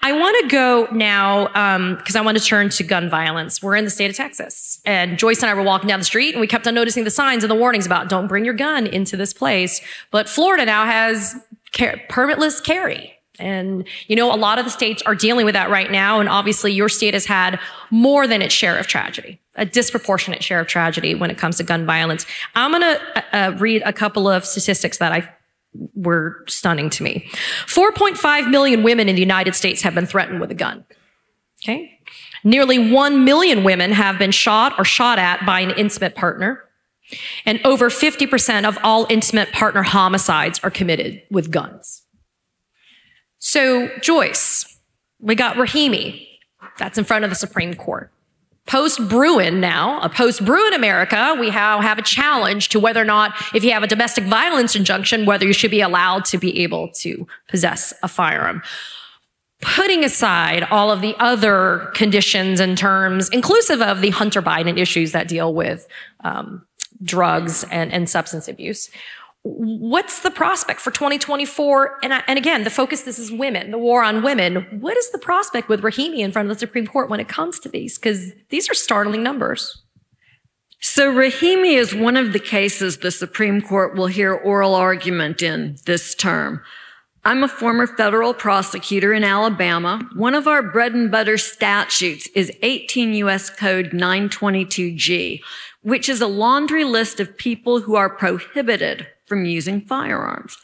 I want to go now because um, I want to turn to gun violence. We're in the state of Texas, and Joyce and I were walking down the street, and we kept on noticing the signs and the warnings about don't bring your gun into this place. But Florida now has car- permitless carry. And, you know, a lot of the states are dealing with that right now. And obviously your state has had more than its share of tragedy, a disproportionate share of tragedy when it comes to gun violence. I'm going to uh, uh, read a couple of statistics that I were stunning to me. 4.5 million women in the United States have been threatened with a gun. Okay. Nearly 1 million women have been shot or shot at by an intimate partner. And over 50% of all intimate partner homicides are committed with guns. So, Joyce, we got Rahimi. That's in front of the Supreme Court. Post Bruen now, a post Bruen America, we now have a challenge to whether or not, if you have a domestic violence injunction, whether you should be allowed to be able to possess a firearm. Putting aside all of the other conditions and terms, inclusive of the Hunter Biden issues that deal with um, drugs and, and substance abuse, what's the prospect for 2024? And, I, and again, the focus, this is women, the war on women. What is the prospect with Rahimi in front of the Supreme Court when it comes to these? Because these are startling numbers. So Rahimi is one of the cases the Supreme Court will hear oral argument in this term. I'm a former federal prosecutor in Alabama. One of our bread and butter statutes is 18 U.S. Code 922G, which is a laundry list of people who are prohibited from using firearms.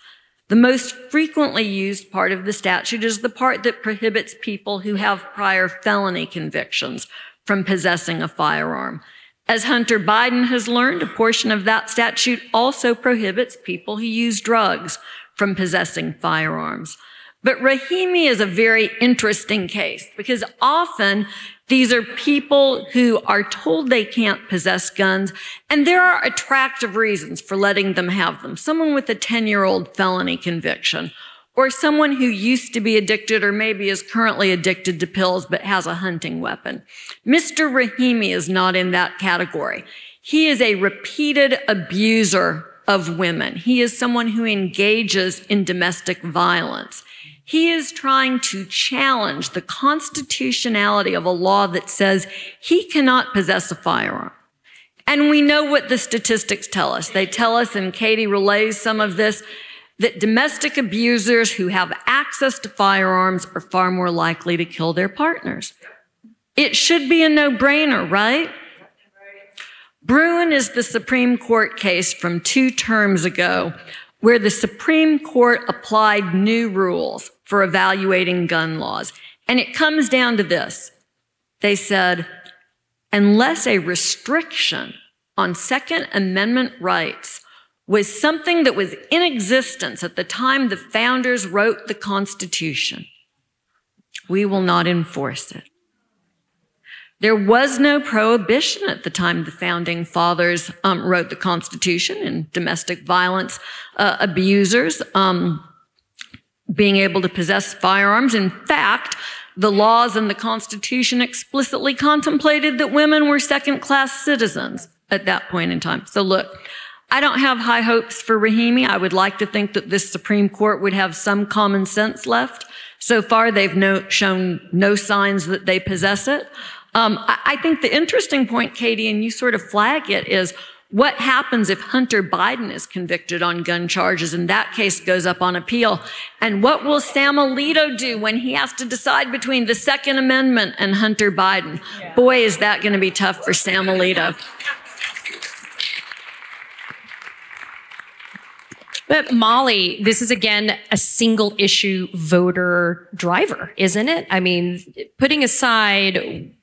The most frequently used part of the statute is the part that prohibits people who have prior felony convictions from possessing a firearm. As Hunter Biden has learned, a portion of that statute also prohibits people who use drugs from possessing firearms. But Rahimi is a very interesting case because often these are people who are told they can't possess guns, and there are attractive reasons for letting them have them. Someone with a 10 year old felony conviction, or someone who used to be addicted or maybe is currently addicted to pills but has a hunting weapon. Mr. Rahimi is not in that category. He is a repeated abuser of women. He is someone who engages in domestic violence. He is trying to challenge the constitutionality of a law that says he cannot possess a firearm. And we know what the statistics tell us. They tell us, and Katie relays some of this, that domestic abusers who have access to firearms are far more likely to kill their partners. It should be a no brainer, right? Bruen is the Supreme Court case from two terms ago where the Supreme Court applied new rules for evaluating gun laws. And it comes down to this. They said, unless a restriction on Second Amendment rights was something that was in existence at the time the founders wrote the Constitution, we will not enforce it. There was no prohibition at the time the founding fathers um, wrote the Constitution and domestic violence uh, abusers um, being able to possess firearms. In fact, the laws and the Constitution explicitly contemplated that women were second class citizens at that point in time. So look, I don't have high hopes for Rahimi. I would like to think that this Supreme Court would have some common sense left. So far, they've no, shown no signs that they possess it. Um, I, I think the interesting point, Katie, and you sort of flag it, is what happens if Hunter Biden is convicted on gun charges and that case goes up on appeal? And what will Sam Alito do when he has to decide between the Second Amendment and Hunter Biden? Yeah. Boy, is that going to be tough for Sam Alito. But Molly, this is again a single issue voter driver, isn't it? I mean, putting aside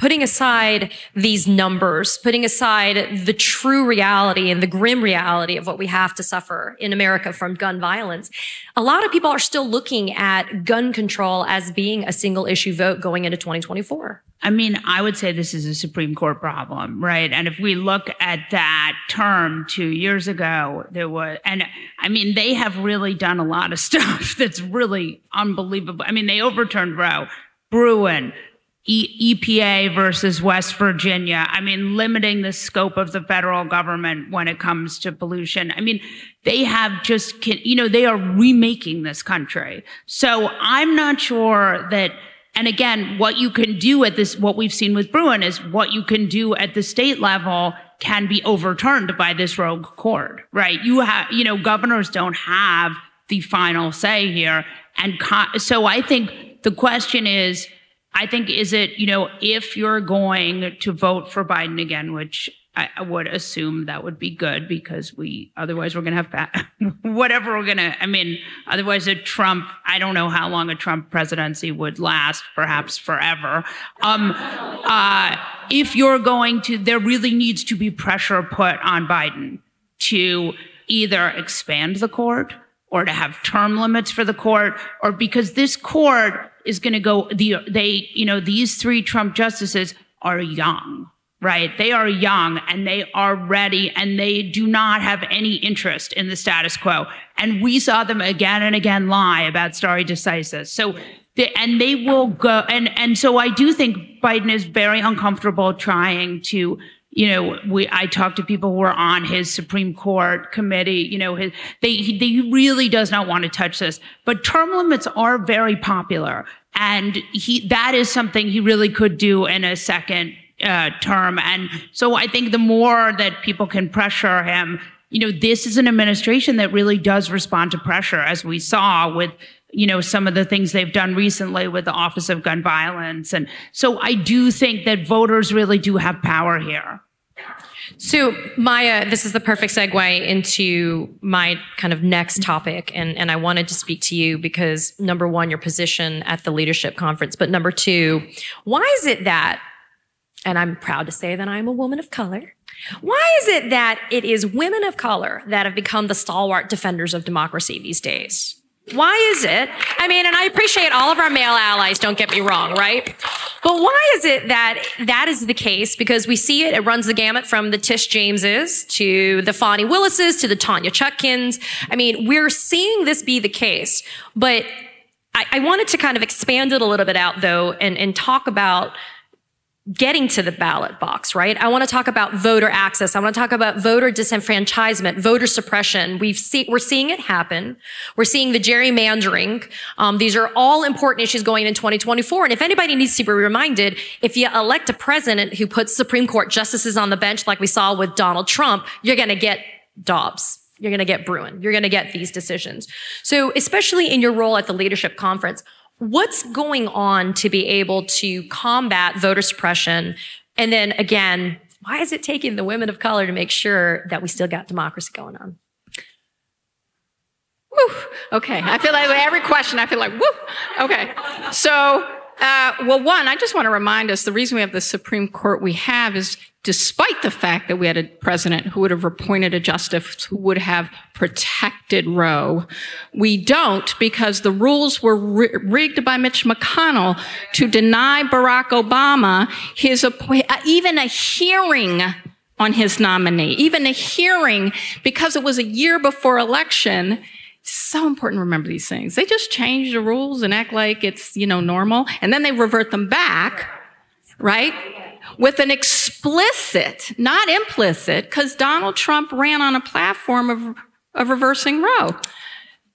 putting aside these numbers, putting aside the true reality and the grim reality of what we have to suffer in America from gun violence, a lot of people are still looking at gun control as being a single issue vote going into 2024. I mean, I would say this is a Supreme Court problem, right? And if we look at that term two years ago, there was, and I mean, they have really done a lot of stuff that's really unbelievable. I mean, they overturned Roe, Bruen, E- EPA versus West Virginia. I mean, limiting the scope of the federal government when it comes to pollution. I mean, they have just, you know, they are remaking this country. So I'm not sure that, and again, what you can do at this, what we've seen with Bruen is what you can do at the state level can be overturned by this rogue court, right? You have, you know, governors don't have the final say here. And co- so I think the question is, I think is it, you know, if you're going to vote for Biden again, which I, would assume that would be good because we, otherwise we're going to have whatever we're going to, I mean, otherwise a Trump, I don't know how long a Trump presidency would last, perhaps forever. Um, uh, if you're going to, there really needs to be pressure put on Biden to either expand the court or to have term limits for the court or because this court is going to go the they you know these three Trump justices are young right? They are young and they are ready and they do not have any interest in the status quo. And we saw them again and again lie about stare decisis. So and they will go and and so I do think Biden is very uncomfortable trying to you know, we, I talked to people who were on his Supreme Court committee, you know, his, they, he, they really does not want to touch this, but term limits are very popular. And he, that is something he really could do in a second uh, term. And so I think the more that people can pressure him, you know, this is an administration that really does respond to pressure, as we saw with you know, some of the things they've done recently with the Office of Gun Violence. And so I do think that voters really do have power here. So, Maya, this is the perfect segue into my kind of next topic. And, and I wanted to speak to you because number one, your position at the leadership conference, but number two, why is it that, and I'm proud to say that I'm a woman of color, why is it that it is women of color that have become the stalwart defenders of democracy these days? Why is it? I mean, and I appreciate all of our male allies, don't get me wrong, right? But why is it that that is the case? Because we see it, it runs the gamut from the Tish Jameses to the Fani Willises to the Tanya Chutkan's. I mean, we're seeing this be the case. But I, I wanted to kind of expand it a little bit out though and, and talk about getting to the ballot box, right? I want to talk about voter access. I want to talk about voter disenfranchisement, voter suppression. We've see, we're seeing it happen. We're seeing the gerrymandering. Um, these are all important issues going in 2024. And if anybody needs to be reminded, if you elect a president who puts Supreme Court justices on the bench, like we saw with Donald Trump, you're going to get Dobbs. You're going to get Bruen. You're going to get these decisions. So especially in your role at the leadership conference, What's going on to be able to combat voter suppression? And then again, why is it taking the women of color to make sure that we still got democracy going on? Woo. Okay. I feel like every question, I feel like, woo. Okay. So Uh, well, one, I just want to remind us the reason we have the Supreme Court we have is despite the fact that we had a president who would have appointed a justice who would have protected Roe, we don't because the rules were rigged by Mitch McConnell to deny Barack Obama his even a hearing on his nominee, even a hearing because it was a year before election so important to remember these things. They just change the rules and act like it's, you know, normal. And then they revert them back, right? With an explicit, not implicit, because Donald Trump ran on a platform of, of reversing Roe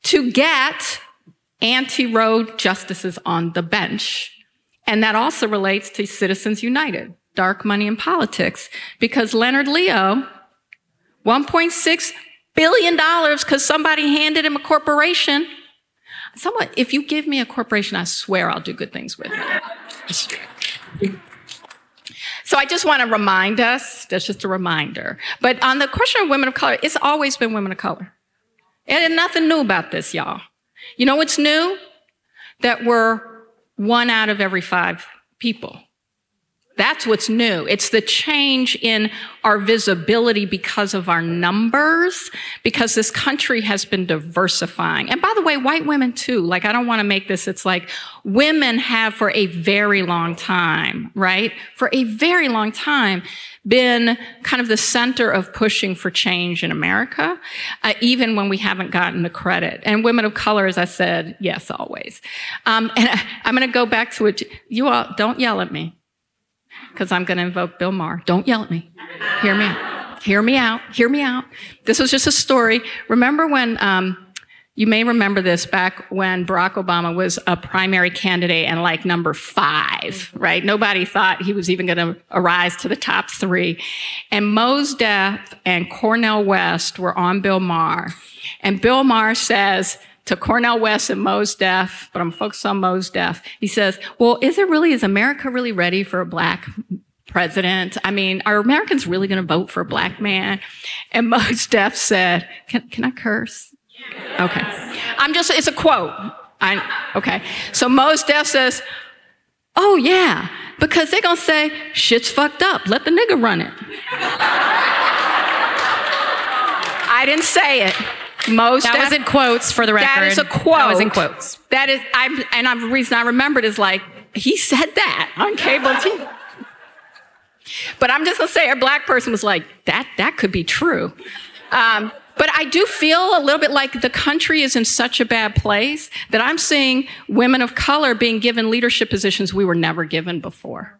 to get anti Roe justices on the bench. And that also relates to Citizens United, dark money in politics, because Leonard Leo, 1.6 billion dollars because somebody handed him a corporation. Someone, if you give me a corporation, I swear I'll do good things with it. So I just want to remind us, that's just a reminder. But on the question of women of color, it's always been women of color. And nothing new about this, y'all. You know what's new? That we're one out of every five people. That's what's new. It's the change in our visibility because of our numbers, because this country has been diversifying. And by the way, white women too. Like, I don't want to make this, it's like women have for a very long time, right? For a very long time been kind of the center of pushing for change in America, uh, even when we haven't gotten the credit. And women of color, as I said, yes, always. Um, and I, I'm going to go back to it. You all, don't yell at me because I'm going to invoke Bill Maher. Don't yell at me. Hear me out. Hear me out. Hear me out. This was just a story. Remember when, um, you may remember this back when Barack Obama was a primary candidate and like number five, right? Nobody thought he was even going to arise to the top three. And Mos Def and Cornel West were on Bill Maher. And Bill Maher says, to Cornel West and Mos Def, but I'm focused on Mos Def. He says, well, is it really, is America really ready for a black president? I mean, are Americans really going to vote for a black man? And Mos Def said, can, can I curse? Okay. I'm just, it's a quote. I, okay. So Mos Def says, oh yeah, because they're going to say, shit's fucked up. Let the nigga run it. I didn't say it. Most that was in quotes for the record. That is a quote. That was in quotes. That is, I'm, and I'm, the reason I remembered is like he said that on cable TV. But I'm just gonna say, a black person was like, that that could be true. Um, but I do feel a little bit like the country is in such a bad place that I'm seeing women of color being given leadership positions we were never given before.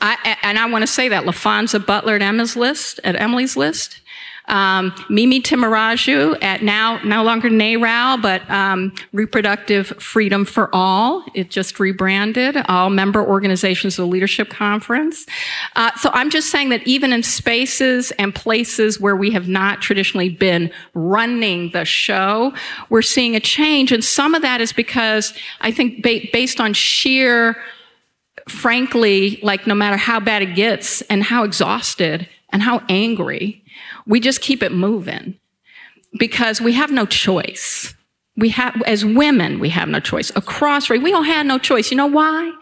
I, and I want to say that LaPhonza Butler at Emily's list, at Emily's list, um, Mini Timmaraju at now no longer NARAL, but um, Reproductive Freedom for All. It just rebranded. All member organizations of the Leadership Conference. Uh, so I'm just saying that even in spaces and places where we have not traditionally been running the show, we're seeing a change, and some of that is because I think ba- based on sheer frankly, like no matter how bad it gets and how exhausted and how angry, we just keep it moving because we have no choice. We have, as women, we have no choice. Across race, we don't have no choice. You know why?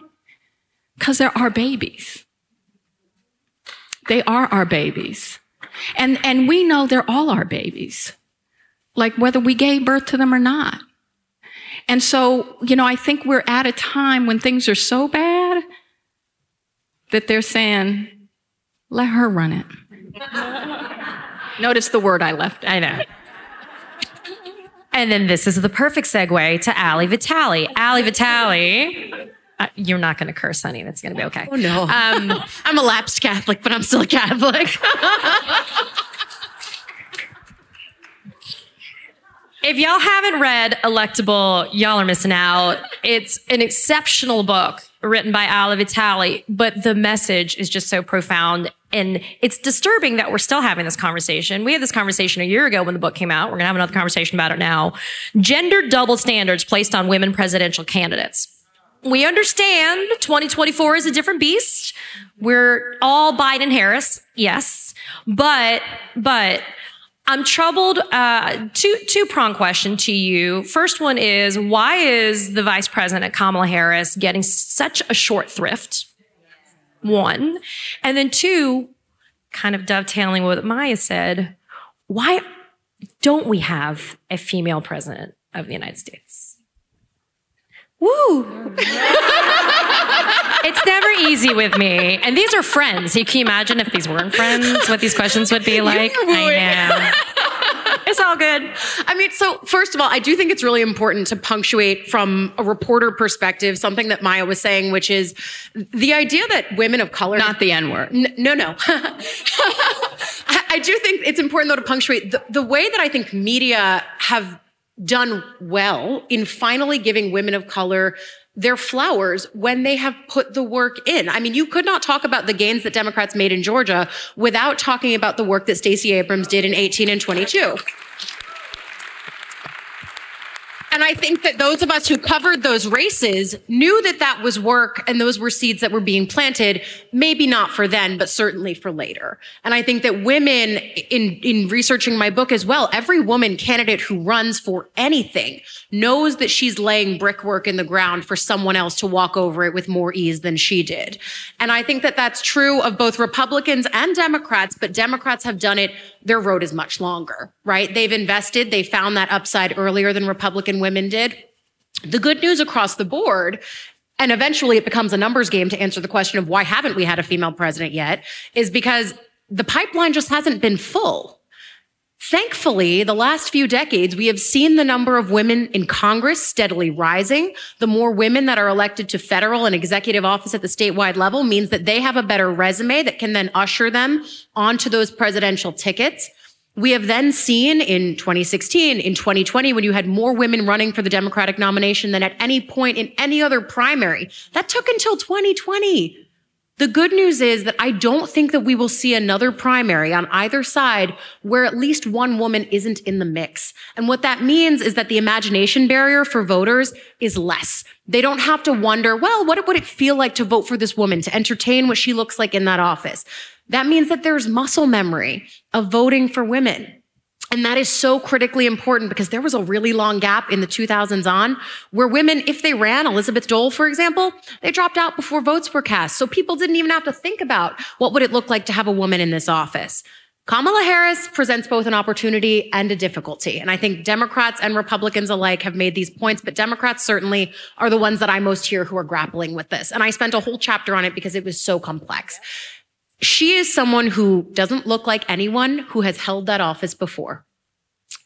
Because they're our babies. They are our babies. And, and we know they're all our babies. Like whether we gave birth to them or not. And so, you know, I think we're at a time when things are so bad that they're saying, let her run it. Notice the word I left. I know. And then this is the perfect segue to Ali Vitali. Ali Vitali. Uh, you're not going to curse, honey. That's going to be okay. Oh, no. Um, I'm a lapsed Catholic, but I'm still a Catholic. if y'all haven't read Electable, y'all are missing out. It's an exceptional book written by Ali Vitali, but the message is just so profound. And it's disturbing that we're still having this conversation. We had this conversation a year ago when the book came out. We're going to have another conversation about it now. Gender double standards placed on women presidential candidates. We understand 2024 is a different beast. We're all Biden Harris. Yes. But, but I'm troubled. Uh, two two prong question to you. First one is why is the vice president Kamala Harris getting such a short thrift? One, and then two, kind of dovetailing with what Maya said. Why don't we have a female president of the United States? Woo! it's never easy with me. And these are friends. You can you imagine if these weren't friends, what these questions would be like? I know. It's all good. I mean, so first of all, I do think it's really important to punctuate from a reporter perspective something that Maya was saying, which is the idea that women of color. Not the N word. N- no, no. I, I do think it's important, though, to punctuate the, the way that I think media have done well in finally giving women of color their flowers when they have put the work in. I mean, you could not talk about the gains that Democrats made in Georgia without talking about the work that Stacey Abrams did in 18 and 22. And I think that those of us who covered those races knew that that was work and those were seeds that were being planted, maybe not for then, but certainly for later. And I think that women in, in researching my book as well, every woman candidate who runs for anything knows that she's laying brickwork in the ground for someone else to walk over it with more ease than she did. And I think that that's true of both Republicans and Democrats, but Democrats have done it their road is much longer, right? They've invested, they found that upside earlier than Republican women did. The good news across the board, and eventually it becomes a numbers game to answer the question of why haven't we had a female president yet, is because the pipeline just hasn't been full. Thankfully, the last few decades, we have seen the number of women in Congress steadily rising. The more women that are elected to federal and executive office at the statewide level means that they have a better resume that can then usher them onto those presidential tickets. We have then seen in 2016, in 2020, when you had more women running for the Democratic nomination than at any point in any other primary. That took until 2020. The good news is that I don't think that we will see another primary on either side where at least one woman isn't in the mix. And what that means is that the imagination barrier for voters is less. They don't have to wonder, well, what would it feel like to vote for this woman, to entertain what she looks like in that office? That means that there's muscle memory of voting for women. And that is so critically important because there was a really long gap in the 2000s on where women, if they ran, Elizabeth Dole, for example, they dropped out before votes were cast. So people didn't even have to think about what would it look like to have a woman in this office. Kamala Harris presents both an opportunity and a difficulty. And I think Democrats and Republicans alike have made these points, but Democrats certainly are the ones that I most hear who are grappling with this. And I spent a whole chapter on it because it was so complex. She is someone who doesn't look like anyone who has held that office before.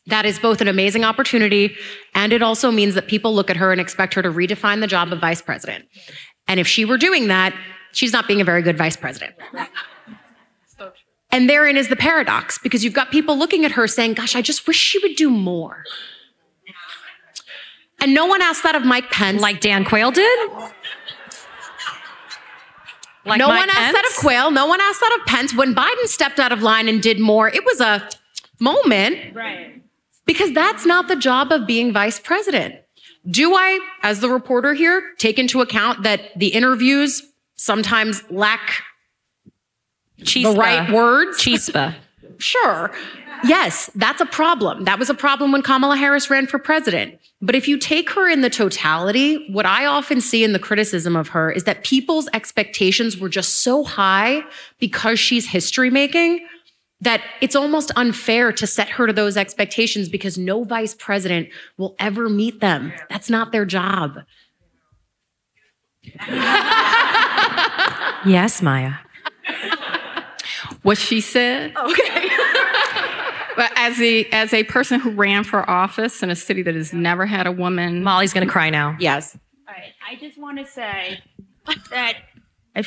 That is both an amazing opportunity and it also means that people look at her and expect her to redefine the job of vice president. And if she were doing that, she's not being a very good vice president. And therein is the paradox because you've got people looking at her saying, Gosh, I just wish she would do more. And no one asked that of Mike Pence. Like Dan Quayle did? Like no Mike one asked Pence? that of Quayle. No one asked that of Pence. When Biden stepped out of line and did more, it was a moment. Right. Because that's not the job of being vice president. Do I, as the reporter here, take into account that the interviews sometimes lack Chispa. the right words? Chispa. sure. Yes, that's a problem. That was a problem when Kamala Harris ran for president. But if you take her in the totality, what I often see in the criticism of her is that people's expectations were just so high because she's history making that it's almost unfair to set her to those expectations because no vice president will ever meet them. That's not their job. yes, Maya. What she said. Okay. But as a as a person who ran for office in a city that has never had a woman, Molly's gonna cry now. Yes. All right. I just want to say that I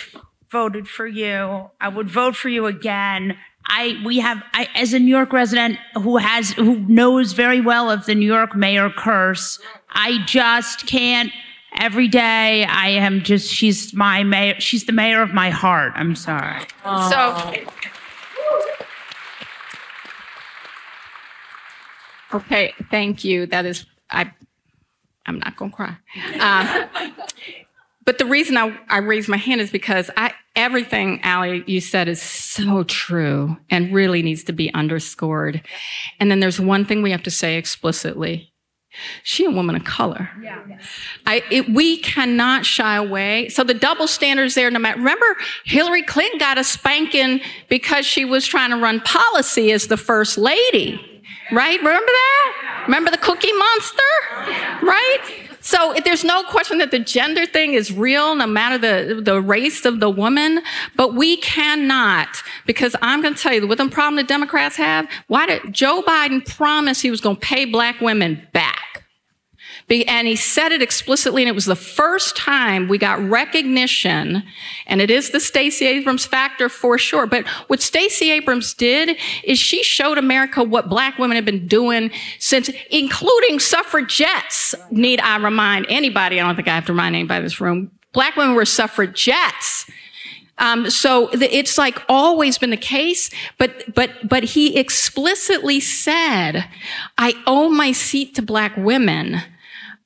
voted for you. I would vote for you again. I we have I, as a New York resident who has who knows very well of the New York mayor curse. I just can't. Every day I am just she's my mayor. She's the mayor of my heart. I'm sorry. So. Okay, thank you. That is, I, I'm not gonna cry. Um, but the reason I, I raised my hand is because I, everything, Ali, you said is so true and really needs to be underscored. And then there's one thing we have to say explicitly. She a woman of color. Yeah. I, it, we cannot shy away. So the double standards there. No matter. Remember, Hillary Clinton got a spanking because she was trying to run policy as the first lady, right? Remember that? Remember the Cookie Monster, right? So there's no question that the gender thing is real, no matter the, the race of the woman. But we cannot, because I'm going to tell you, what the problem the Democrats have, why did Joe Biden promise he was going to pay black women back? And he said it explicitly, and it was the first time we got recognition, and it is the Stacey Abrams factor for sure. But what Stacey Abrams did is she showed America what black women have been doing since, including suffragettes, need I remind anybody, I don't think I have to remind anybody in this room, black women were suffragettes. Um, so the, it's like always been the case, but but but he explicitly said, "I owe my seat to black women."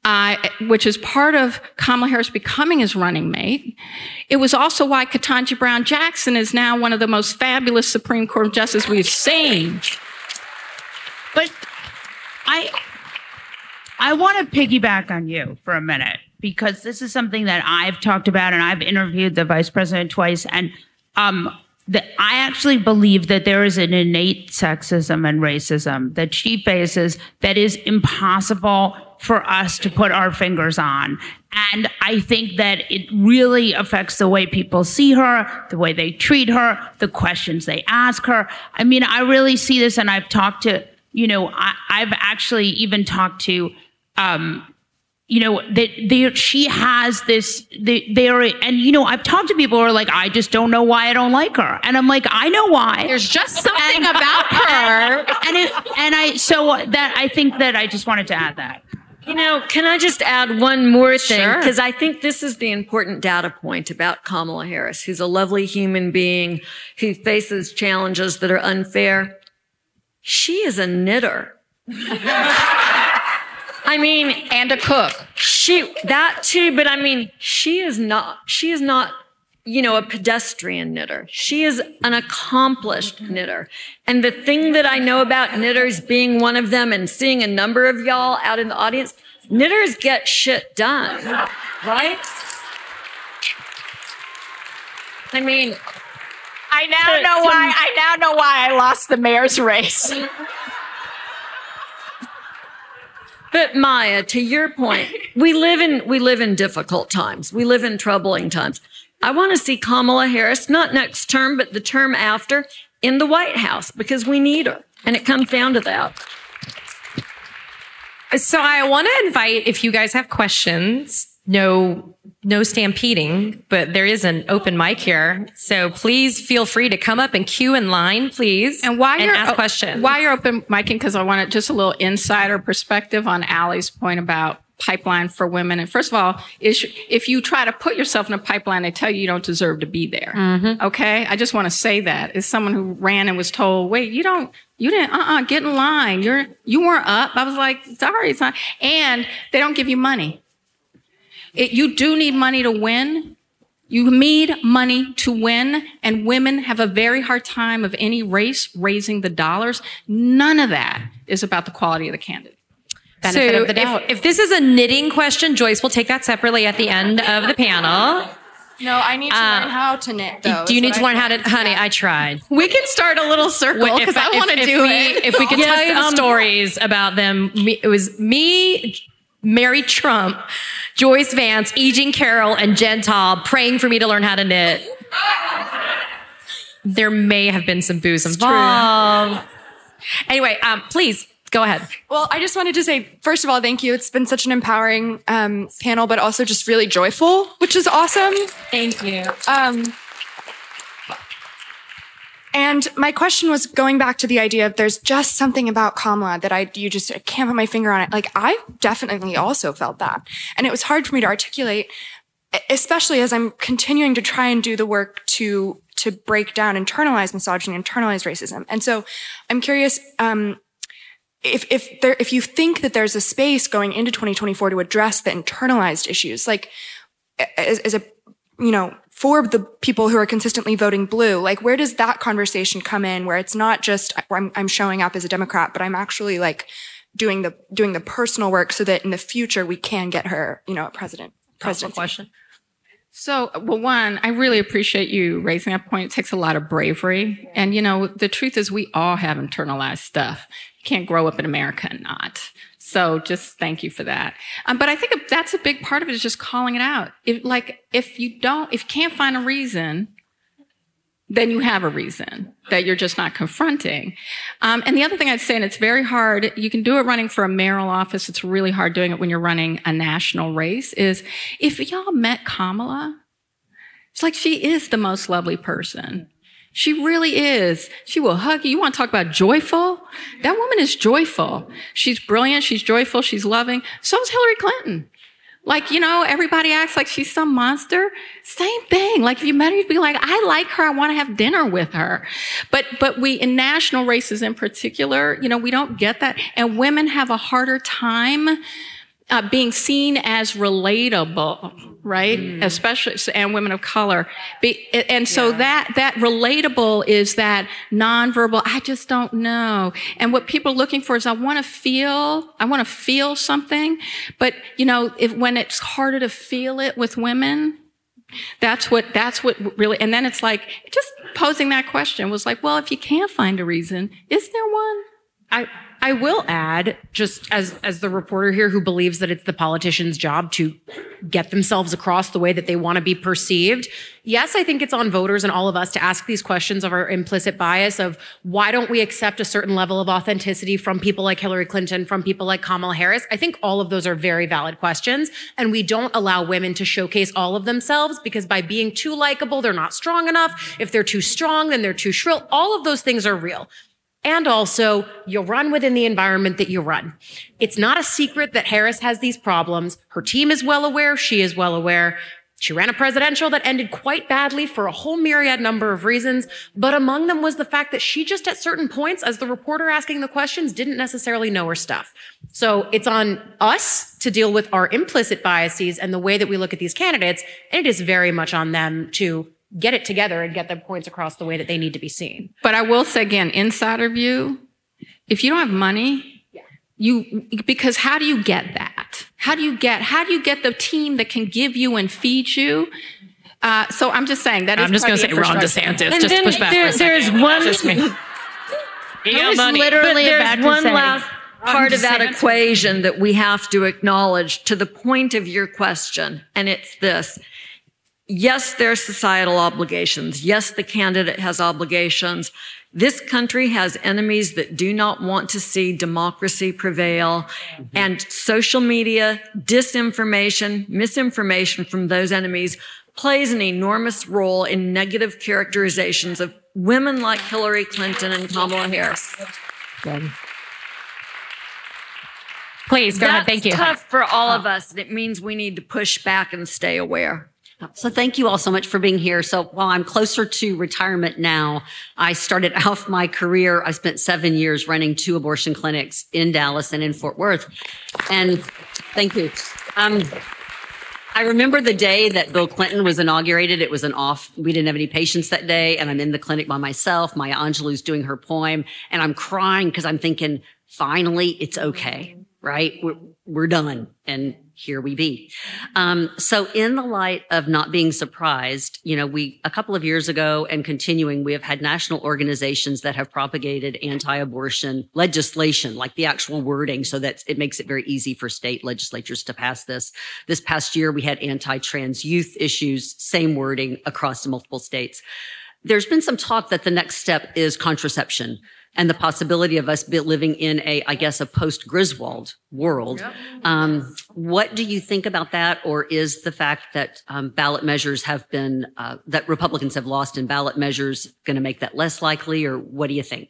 Uh, which is part of Kamala Harris becoming his running mate. It was also why Ketanji Brown Jackson is now one of the most fabulous Supreme Court justices we've seen. But I, I want to piggyback on you for a minute because this is something that I've talked about and I've interviewed the vice president twice, and um, that I actually believe that there is an innate sexism and racism that she faces that is impossible for us to put our fingers on. And I think that it really affects the way people see her, the way they treat her, the questions they ask her. I mean, I really see this, and I've talked to, you know, I, have actually even talked to, um, you know, that they, she has this, they, they're, and you know, I've talked to people who are like, I just don't know why I don't like her. And I'm like, I know why. There's just something and, about her. And it, and I, so that, I think that I just wanted to add that. You know, can I just add one more thing? Because sure. I think this is the important data point about Kamala Harris, who's a lovely human being who faces challenges that are unfair. She is a knitter. I mean, and a cook. She, that too, but I mean, she is not, she is not, you know, a pedestrian knitter. She is an accomplished knitter. And the thing that I know about knitters being one of them and seeing a number of y'all out in the audience, knitters get shit done, right? I mean, I now know why, I now know why I lost the mayor's race. But Maya, to your point, we live in we live in difficult times. We live in troubling times. I want to see Kamala Harris not next term, but the term after in the White House because we need her. And it comes down to that. So I want to invite if you guys have questions, no no stampeding, but there is an open mic here. So please feel free to come up and queue in line, please. And why you're ask questions. Why you're open micing, because I wanted just a little insider perspective on Ali's point about pipeline for women. And first of all, is if you try to put yourself in a pipeline, they tell you you don't deserve to be there. Mm-hmm. Okay, I just want to say that as someone who ran and was told, "Wait, you don't, you didn't, uh-uh, get in line. You're, you weren't up." I was like, "Sorry, it's not." And they don't give you money. It, you do need money to win. You need money to win, and women have a very hard time of any race raising the dollars. None of that is about the quality of the candidate. Benefit so of the doubt. If, if this is a knitting question, Joyce will take that separately at the end of the panel. No, I need to uh, learn how to knit. Though, do you need to learn how to, honey? I tried. We can start a little circle because I want to do we, it. If we could yes, tell you the um, stories about them, it was me, Mary Trump, Joyce Vance, E. Jean Carroll, and Jen Taub praying for me to learn how to knit. There may have been some booze involved. Anyway, um, please go ahead. Well, I just wanted to say, first of all, thank you. It's been such an empowering um, panel, but also just really joyful, which is awesome. Thank you. Um, and my question was going back to the idea of there's just something about Kamala that I you just I can't put my finger on it. Like I definitely also felt that. And it was hard for me to articulate, especially as I'm continuing to try and do the work to to break down internalized misogyny, internalized racism. And so I'm curious, um, if if there if you think that there's a space going into 2024 to address the internalized issues, like as, as a you know for the people who are consistently voting blue. Like, where does that conversation come in where it's not just I'm, I'm showing up as a Democrat, but I'm actually like doing the doing the personal work so that in the future we can get her, you know, a president. President question. So, well, one, I really appreciate you raising that point. It takes a lot of bravery. And, you know, the truth is we all have internalized stuff. Can't grow up in America and not. So just thank you for that. Um, but I think that's a big part of it is just calling it out. If, like, if you don't, if you can't find a reason, then you have a reason that you're just not confronting. Um, and the other thing I'd say, and it's very hard, you can do it running for a mayoral office. It's really hard doing it when you're running a national race is if y'all met Kamala, it's like she is the most lovely person. She really is. She will hug you. You want to talk about joyful? That woman is joyful. She's brilliant. She's joyful. She's loving. So is Hillary Clinton. Like, you know, everybody acts like she's some monster. Same thing. Like, if you met her, you'd be like, I like her. I want to have dinner with her. But, but we, in national races in particular, you know, we don't get that. And women have a harder time uh, being seen as relatable, right? Mm. Especially and women of color. Be, and so yeah. that that relatable is that nonverbal. I just don't know. And what people are looking for is I want to feel. I want to feel something. But you know, if when it's harder to feel it with women, that's what that's what really. And then it's like just posing that question was like, well, if you can't find a reason, is there one? I I will add, just as as the reporter here who believes that it's the politician's job to get themselves across the way that they want to be perceived. Yes, I think it's on voters and all of us to ask these questions of our implicit bias of why don't we accept a certain level of authenticity from people like Hillary Clinton, from people like Kamala Harris? I think all of those are very valid questions. And we don't allow women to showcase all of themselves because by being too likable, they're not strong enough. If they're too strong, then they're too shrill. All of those things are real. And also, you'll run within the environment that you run. It's not a secret that Harris has these problems. Her team is well aware. She is well aware. She ran a presidential that ended quite badly for a whole myriad number of reasons, but among them was the fact that she just at certain points, as the reporter asking the questions, didn't necessarily know her stuff. So it's on us to deal with our implicit biases and the way that we look at these candidates, and it is very much on them to get it together and get their points across the way that they need to be seen. But I will say again, insider view, if you don't have money, you because how do you get that? How do you get how do you get the team that can give you and feed you? Uh, so I'm just saying that I'm just going to say Ron DeSantis. And just push back. There, there's one. Just me. I was money. literally but about there's one to last part of that equation that we have to acknowledge to the point of your question, and it's this yes, there are societal obligations. Yes, the candidate has obligations. This country has enemies that do not want to see democracy prevail mm-hmm. and social media, disinformation, misinformation from those enemies plays an enormous role in negative characterizations of women like Hillary Clinton and Kamala Harris. Good. Please go That's ahead. Thank you. It's tough for all of us. And it means we need to push back and stay aware. So thank you all so much for being here. So while I'm closer to retirement now, I started off my career. I spent seven years running two abortion clinics in Dallas and in Fort Worth. And thank you. Um, I remember the day that Bill Clinton was inaugurated. It was an off. We didn't have any patients that day. And I'm in the clinic by myself. Maya Angelou's doing her poem and I'm crying because I'm thinking, finally, it's okay, right? We're, we're done. And here we be. Um, so in the light of not being surprised, you know, we, a couple of years ago and continuing, we have had national organizations that have propagated anti-abortion legislation, like the actual wording, so that it makes it very easy for state legislatures to pass this. This past year, we had anti-trans youth issues, same wording across multiple states. There's been some talk that the next step is contraception and the possibility of us living in a, I guess, a post Griswold world. Um, what do you think about that? Or is the fact that um, ballot measures have been, uh, that Republicans have lost in ballot measures going to make that less likely? Or what do you think?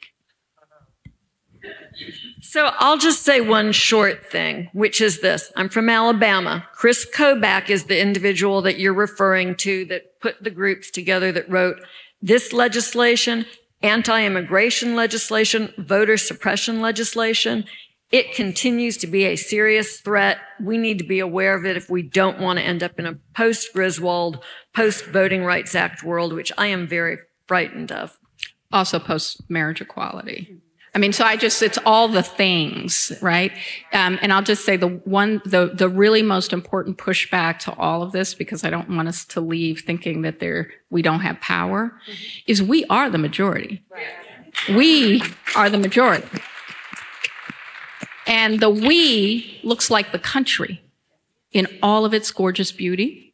So I'll just say one short thing, which is this. I'm from Alabama. Chris Kobach is the individual that you're referring to that put the groups together that wrote this legislation anti-immigration legislation, voter suppression legislation, It continues to be a serious threat. We need to be aware of it if we don't want to end up in a post Griswold, post Voting Rights Act world, which I am very frightened of. Also, post marriage equality. I mean, so I just, it's all the things, right? Um, and I'll just say the one, the, the really most important pushback to all of this, because I don't want us to leave thinking that there, we don't have power, is we are the majority. We are the majority. And the we looks like the country in all of its gorgeous beauty.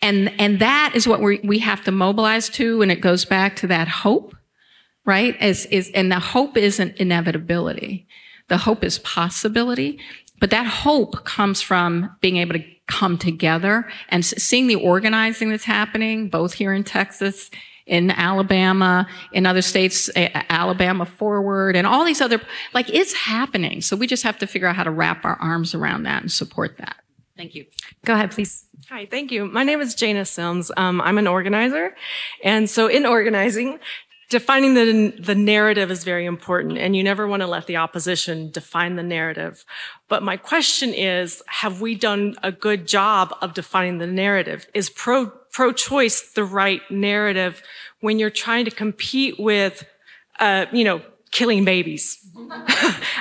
And, and that is what we we have to mobilize to. And it goes back to that hope right? Is, is, and the hope isn't inevitability. The hope is possibility. But that hope comes from being able to come together and seeing the organizing that's happening, both here in Texas, in Alabama, in other states, Alabama Forward, and all these other, like it's happening. So we just have to figure out how to wrap our arms around that and support that. Thank you. Go ahead, please. Hi, thank you. My name is Jana Sims. Um, I'm an organizer. And so in organizing, defining the, the narrative is very important and you never want to let the opposition define the narrative. But my question is have we done a good job of defining the narrative? Is pro pro-choice the right narrative when you're trying to compete with uh, you know killing babies?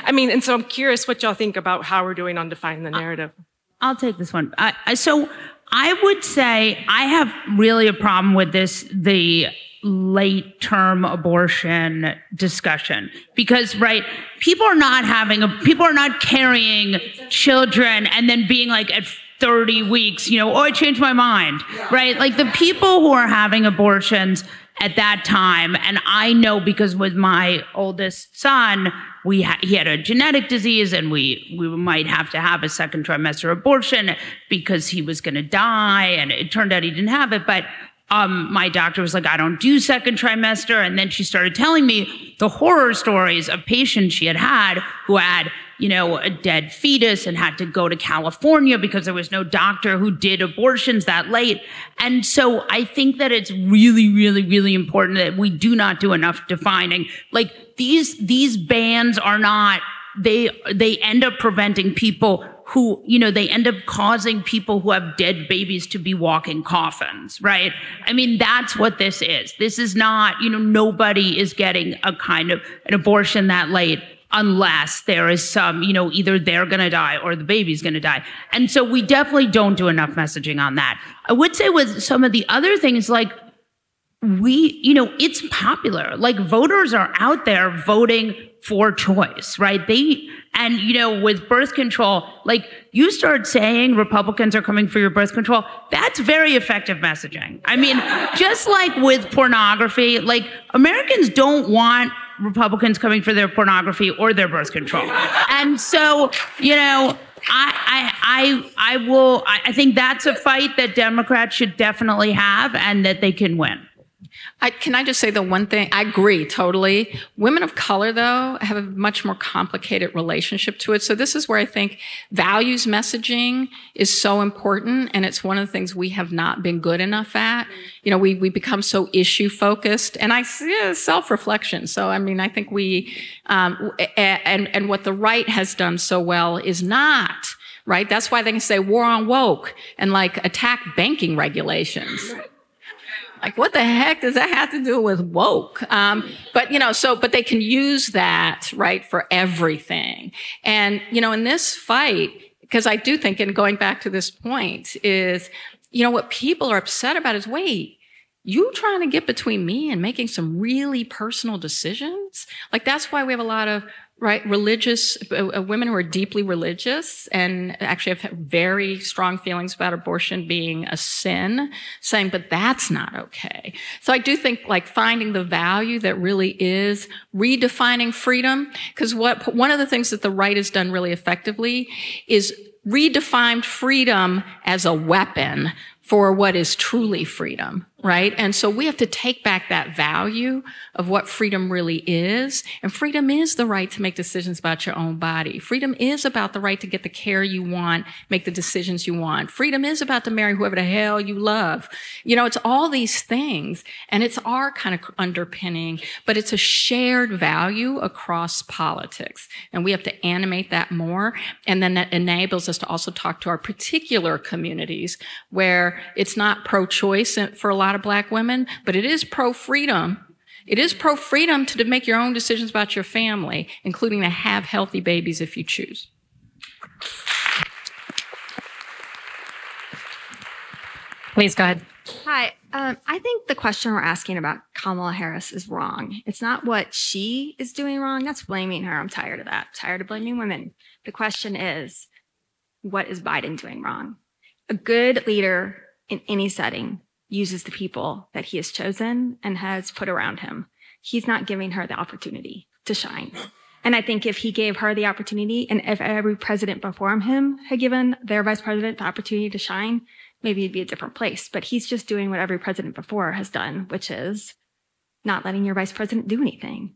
I mean and so i'm curious what y'all think about how we're doing on defining the narrative. I'll take this one. Uh, so i would say i have really a problem with this the late term abortion discussion. Because right people are not having a people are not carrying children and then being like at 30 weeks you know oh i changed my mind right? Like the people who are having abortions at that time and i know because with my oldest son we ha- he had a genetic disease and we we might have to have a second trimester abortion because he was going to die and it turned out he didn't have it but um, my doctor was like, I don't do second trimester. And then she started telling me the horror stories of patients she had had who had, you know, a dead fetus and had to go to California because there was no doctor who did abortions that late. And so I think that it's really, really, really important that we do not do enough defining. Like these, these bans are not, they, they end up preventing people who, you know, they end up causing people who have dead babies to be walking coffins, right? I mean, that's what this is. This is not, you know, nobody is getting a kind of an abortion that late unless there is some, you know, either they're going to die or the baby's going to die. And so we definitely don't do enough messaging on that. I would say with some of the other things like we, you know, it's popular. Like voters are out there voting for choice, right? They, and, you know, with birth control, like you start saying Republicans are coming for your birth control, that's very effective messaging. I mean, just like with pornography, like Americans don't want Republicans coming for their pornography or their birth control. And so, you know, I, I, I, I will, I think that's a fight that Democrats should definitely have and that they can win. I, can I just say the one thing? I agree totally. Women of color, though, have a much more complicated relationship to it. So this is where I think values messaging is so important, and it's one of the things we have not been good enough at. You know, we we become so issue focused, and I see self reflection. So I mean, I think we um, and and what the right has done so well is not right. That's why they can say war on woke and like attack banking regulations. Like, what the heck does that have to do with woke? Um, but, you know, so, but they can use that, right, for everything. And, you know, in this fight, because I do think, and going back to this point, is, you know, what people are upset about is wait, you trying to get between me and making some really personal decisions? Like, that's why we have a lot of right religious uh, uh, women who are deeply religious and actually have very strong feelings about abortion being a sin saying but that's not okay. So i do think like finding the value that really is redefining freedom because what one of the things that the right has done really effectively is redefined freedom as a weapon for what is truly freedom right? And so we have to take back that value of what freedom really is. And freedom is the right to make decisions about your own body. Freedom is about the right to get the care you want, make the decisions you want. Freedom is about to marry whoever the hell you love. You know, it's all these things and it's our kind of underpinning, but it's a shared value across politics. And we have to animate that more. And then that enables us to also talk to our particular communities where it's not pro-choice for a lot of black women, but it is pro-freedom it is pro freedom to make your own decisions about your family, including to have healthy babies if you choose. Please go ahead. Hi. Um, I think the question we're asking about Kamala Harris is wrong. It's not what she is doing wrong. That's blaming her. I'm tired of that. I'm tired of blaming women. The question is, what is Biden doing wrong? A good leader in any setting uses the people that he has chosen and has put around him. He's not giving her the opportunity to shine. And I think if he gave her the opportunity and if every president before him had given their vice president the opportunity to shine, maybe it'd be a different place. But he's just doing what every president before has done, which is not letting your vice president do anything.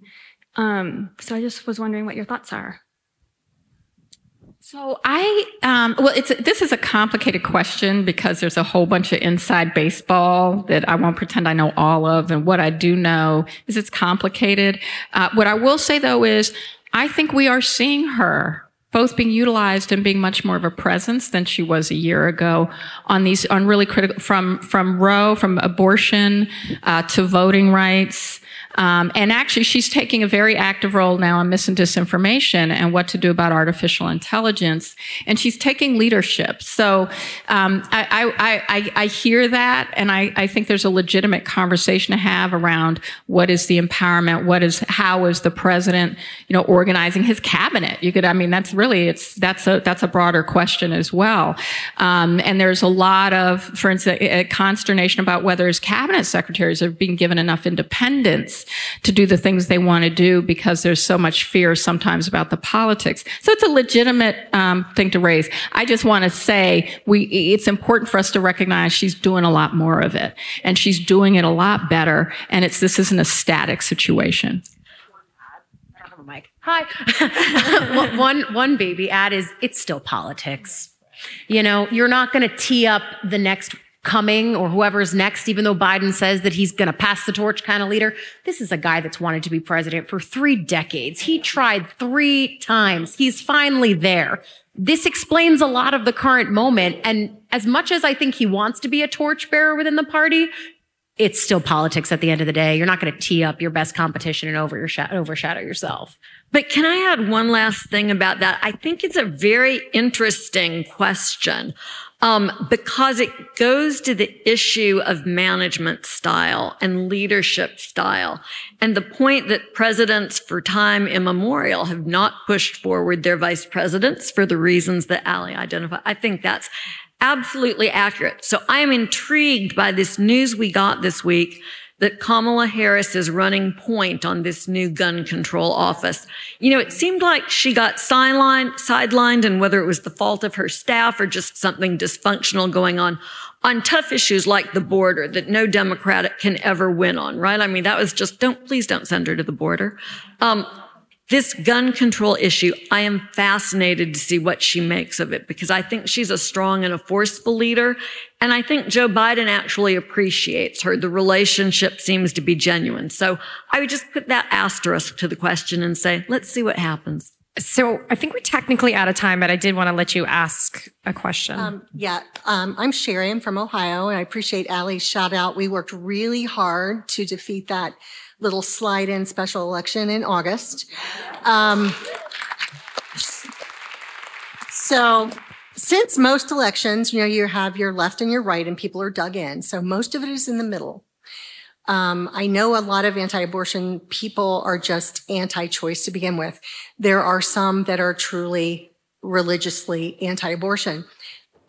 Um, so I just was wondering what your thoughts are. So I, um, well, it's this is a complicated question because there's a whole bunch of inside baseball that I won't pretend I know all of, and what I do know is it's complicated. Uh, what I will say though is, I think we are seeing her both being utilized and being much more of a presence than she was a year ago on these on really critical from from Roe, from abortion uh, to voting rights. Um, and actually, she's taking a very active role now on mis and disinformation and what to do about artificial intelligence. And she's taking leadership. So um, I, I, I, I, hear that, and I, I think there's a legitimate conversation to have around what is the empowerment, what is how is the president, you know, organizing his cabinet. You could, I mean, that's really it's that's a that's a broader question as well. Um, and there's a lot of, for instance, consternation about whether his cabinet secretaries are being given enough independence to do the things they want to do because there's so much fear sometimes about the politics. So it's a legitimate um, thing to raise. I just want to say we it's important for us to recognize she's doing a lot more of it and she's doing it a lot better. And it's this isn't a static situation. Hi. one one baby ad is it's still politics. You know, you're not going to tee up the next coming or whoever's next, even though Biden says that he's going to pass the torch kind of leader. This is a guy that's wanted to be president for three decades. He tried three times. He's finally there. This explains a lot of the current moment. And as much as I think he wants to be a torchbearer within the party, it's still politics at the end of the day. You're not going to tee up your best competition and overshadow yourself. But can I add one last thing about that? I think it's a very interesting question um, because it goes to the issue of management style and leadership style. And the point that presidents for time immemorial have not pushed forward their vice presidents for the reasons that Ali identified. I think that's absolutely accurate. So I am intrigued by this news we got this week that Kamala Harris is running point on this new gun control office. You know, it seemed like she got sidelined, sidelined and whether it was the fault of her staff or just something dysfunctional going on on tough issues like the border that no Democrat can ever win on, right? I mean, that was just don't, please don't send her to the border. Um, this gun control issue, I am fascinated to see what she makes of it because I think she's a strong and a forceful leader. And I think Joe Biden actually appreciates her. The relationship seems to be genuine. So I would just put that asterisk to the question and say, let's see what happens. So I think we're technically out of time, but I did want to let you ask a question. Um, yeah, um, I'm Sherry. I'm from Ohio, and I appreciate Ali's shout out. We worked really hard to defeat that little slide in special election in August. Um, so since most elections, you know, you have your left and your right and people are dug in. So most of it is in the middle. Um, I know a lot of anti-abortion people are just anti-choice to begin with. There are some that are truly religiously anti-abortion.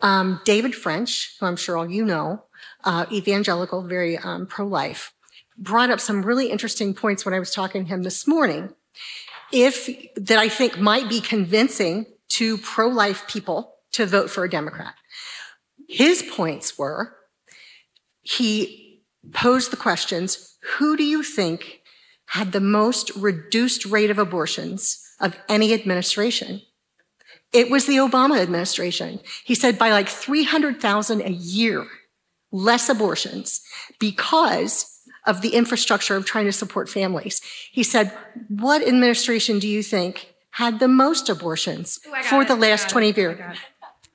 Um, David French, who I'm sure all you know, uh, evangelical, very um, pro-life brought up some really interesting points when I was talking to him this morning. If that I think might be convincing to pro-life people to vote for a Democrat. His points were he posed the questions who do you think had the most reduced rate of abortions of any administration? It was the Obama administration. He said by like 300,000 a year, less abortions because of the infrastructure of trying to support families. He said, What administration do you think had the most abortions for it, the I last 20 years? I got it.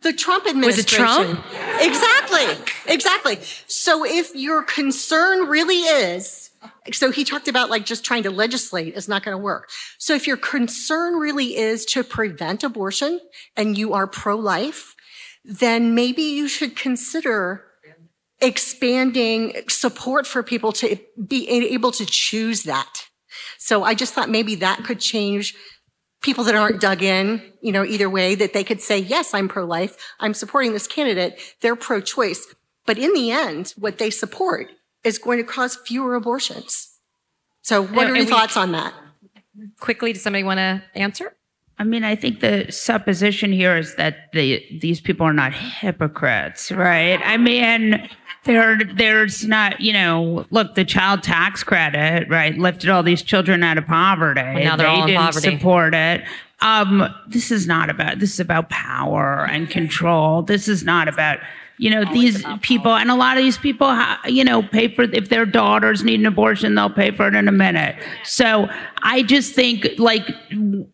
The Trump administration. Was it administration. Trump? Exactly. Exactly. So if your concern really is, so he talked about like just trying to legislate is not going to work. So if your concern really is to prevent abortion and you are pro-life, then maybe you should consider expanding support for people to be able to choose that. So I just thought maybe that could change people that aren't dug in, you know, either way, that they could say, yes, I'm pro-life. I'm supporting this candidate. They're pro-choice. But in the end, what they support is going to cause fewer abortions. So what And- are your and we- thoughts on that? Quickly, does somebody want to answer? I mean, I think the supposition here is that the these people are not hypocrites, right? I mean, there there's not, you know, look, the child tax credit, right, lifted all these children out of poverty. Well, now they're they all in didn't poverty. support it. Um, this is not about this is about power and control. This is not about you know these people and a lot of these people ha- you know pay for if their daughters need an abortion they'll pay for it in a minute so i just think like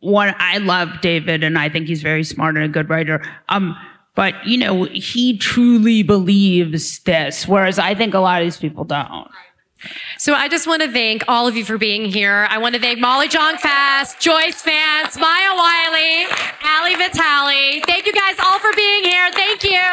what i love david and i think he's very smart and a good writer um but you know he truly believes this whereas i think a lot of these people don't So I just want to thank all of you for being here. I want to thank Molly Jong Fast, Joyce Vance, Maya Wiley, Ali Vitali. Thank you guys all for being here. Thank you.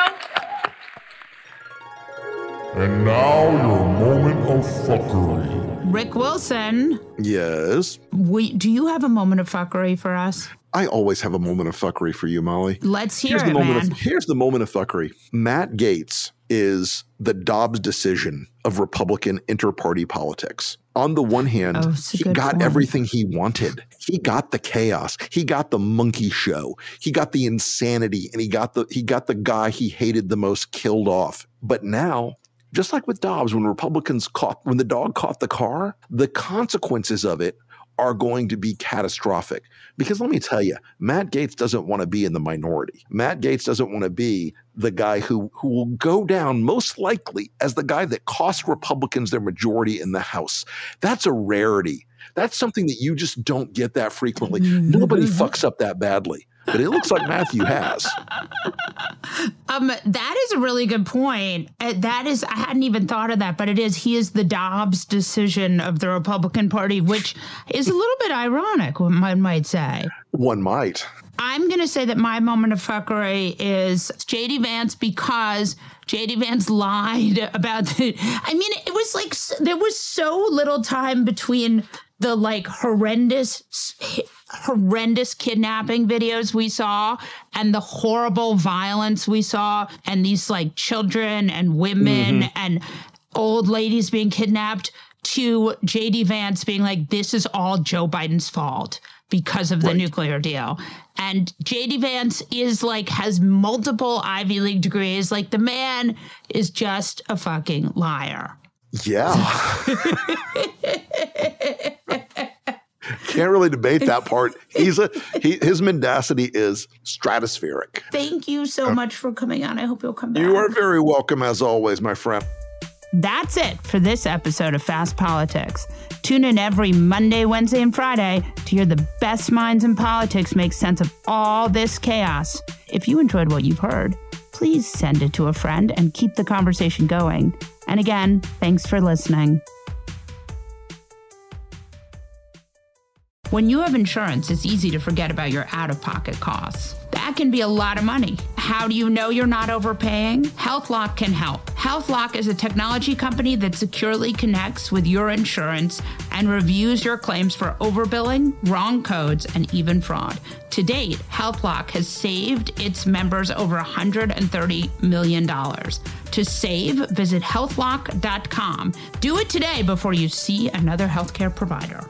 And now your moment of fuckery. rick wilson Yes. we, do you have a moment of fuckery for us I always have a moment of fuckery for you, Molly. let's hear here's the it moment man Of, here's the moment of fuckery. Matt Gaetz is the Dobbs decision of Republican inter-party politics. On the one hand, Oh, he got point. everything he wanted. He got the chaos. He got the monkey show. He got the insanity, and he got the he got the guy he hated the most killed off. But now. Just like with Dobbs, when Republicans caught, when the dog caught the car, the consequences of it are going to be catastrophic. Because let me tell you, Matt Gaetz doesn't want to be in the minority. Matt Gaetz doesn't want to be the guy who, who will go down most likely as the guy that cost Republicans their majority in the House. That's a rarity. That's something that you just don't get that frequently. Nobody mm-hmm. fucks up that badly. But it looks like Matthew has. Um, that is a really good point. Uh, that is, I hadn't even thought of that, but it is. He is the Dobbs decision of the Republican Party, which is a little bit ironic, one might say. One might. I'm going to say that my moment of fuckery is JD Vance because JD Vance lied about the. I mean, it was like there was so little time between the like horrendous, horrendous kidnapping videos we saw and the horrible violence we saw, and these like children and women Mhm. and old ladies being kidnapped to JD Vance being like, this is all Joe Biden's fault because of the nuclear deal. And JD Vance is like, has multiple Ivy League degrees. Like, the man is just a fucking liar. Yeah. Can't really debate that part. He's a he, his mendacity is stratospheric. Thank you so uh, much for coming on. I hope you'll come back. You are very welcome as always, my friend. That's it for this episode of Fast Politics. Tune in every Monday, Wednesday, and Friday to hear the best minds in politics make sense of all this chaos. If you enjoyed what you've heard, please send it to a friend and keep the conversation going. And again, thanks for listening. When you have insurance, it's easy to forget about your out of pocket costs. That can be a lot of money. How do you know you're not overpaying? HealthLock can help. HealthLock is a technology company that securely connects with your insurance and reviews your claims for overbilling, wrong codes, and even fraud. To date, HealthLock has saved its members over $130 million. To save, visit healthlock.com. Do it today before you see another healthcare provider.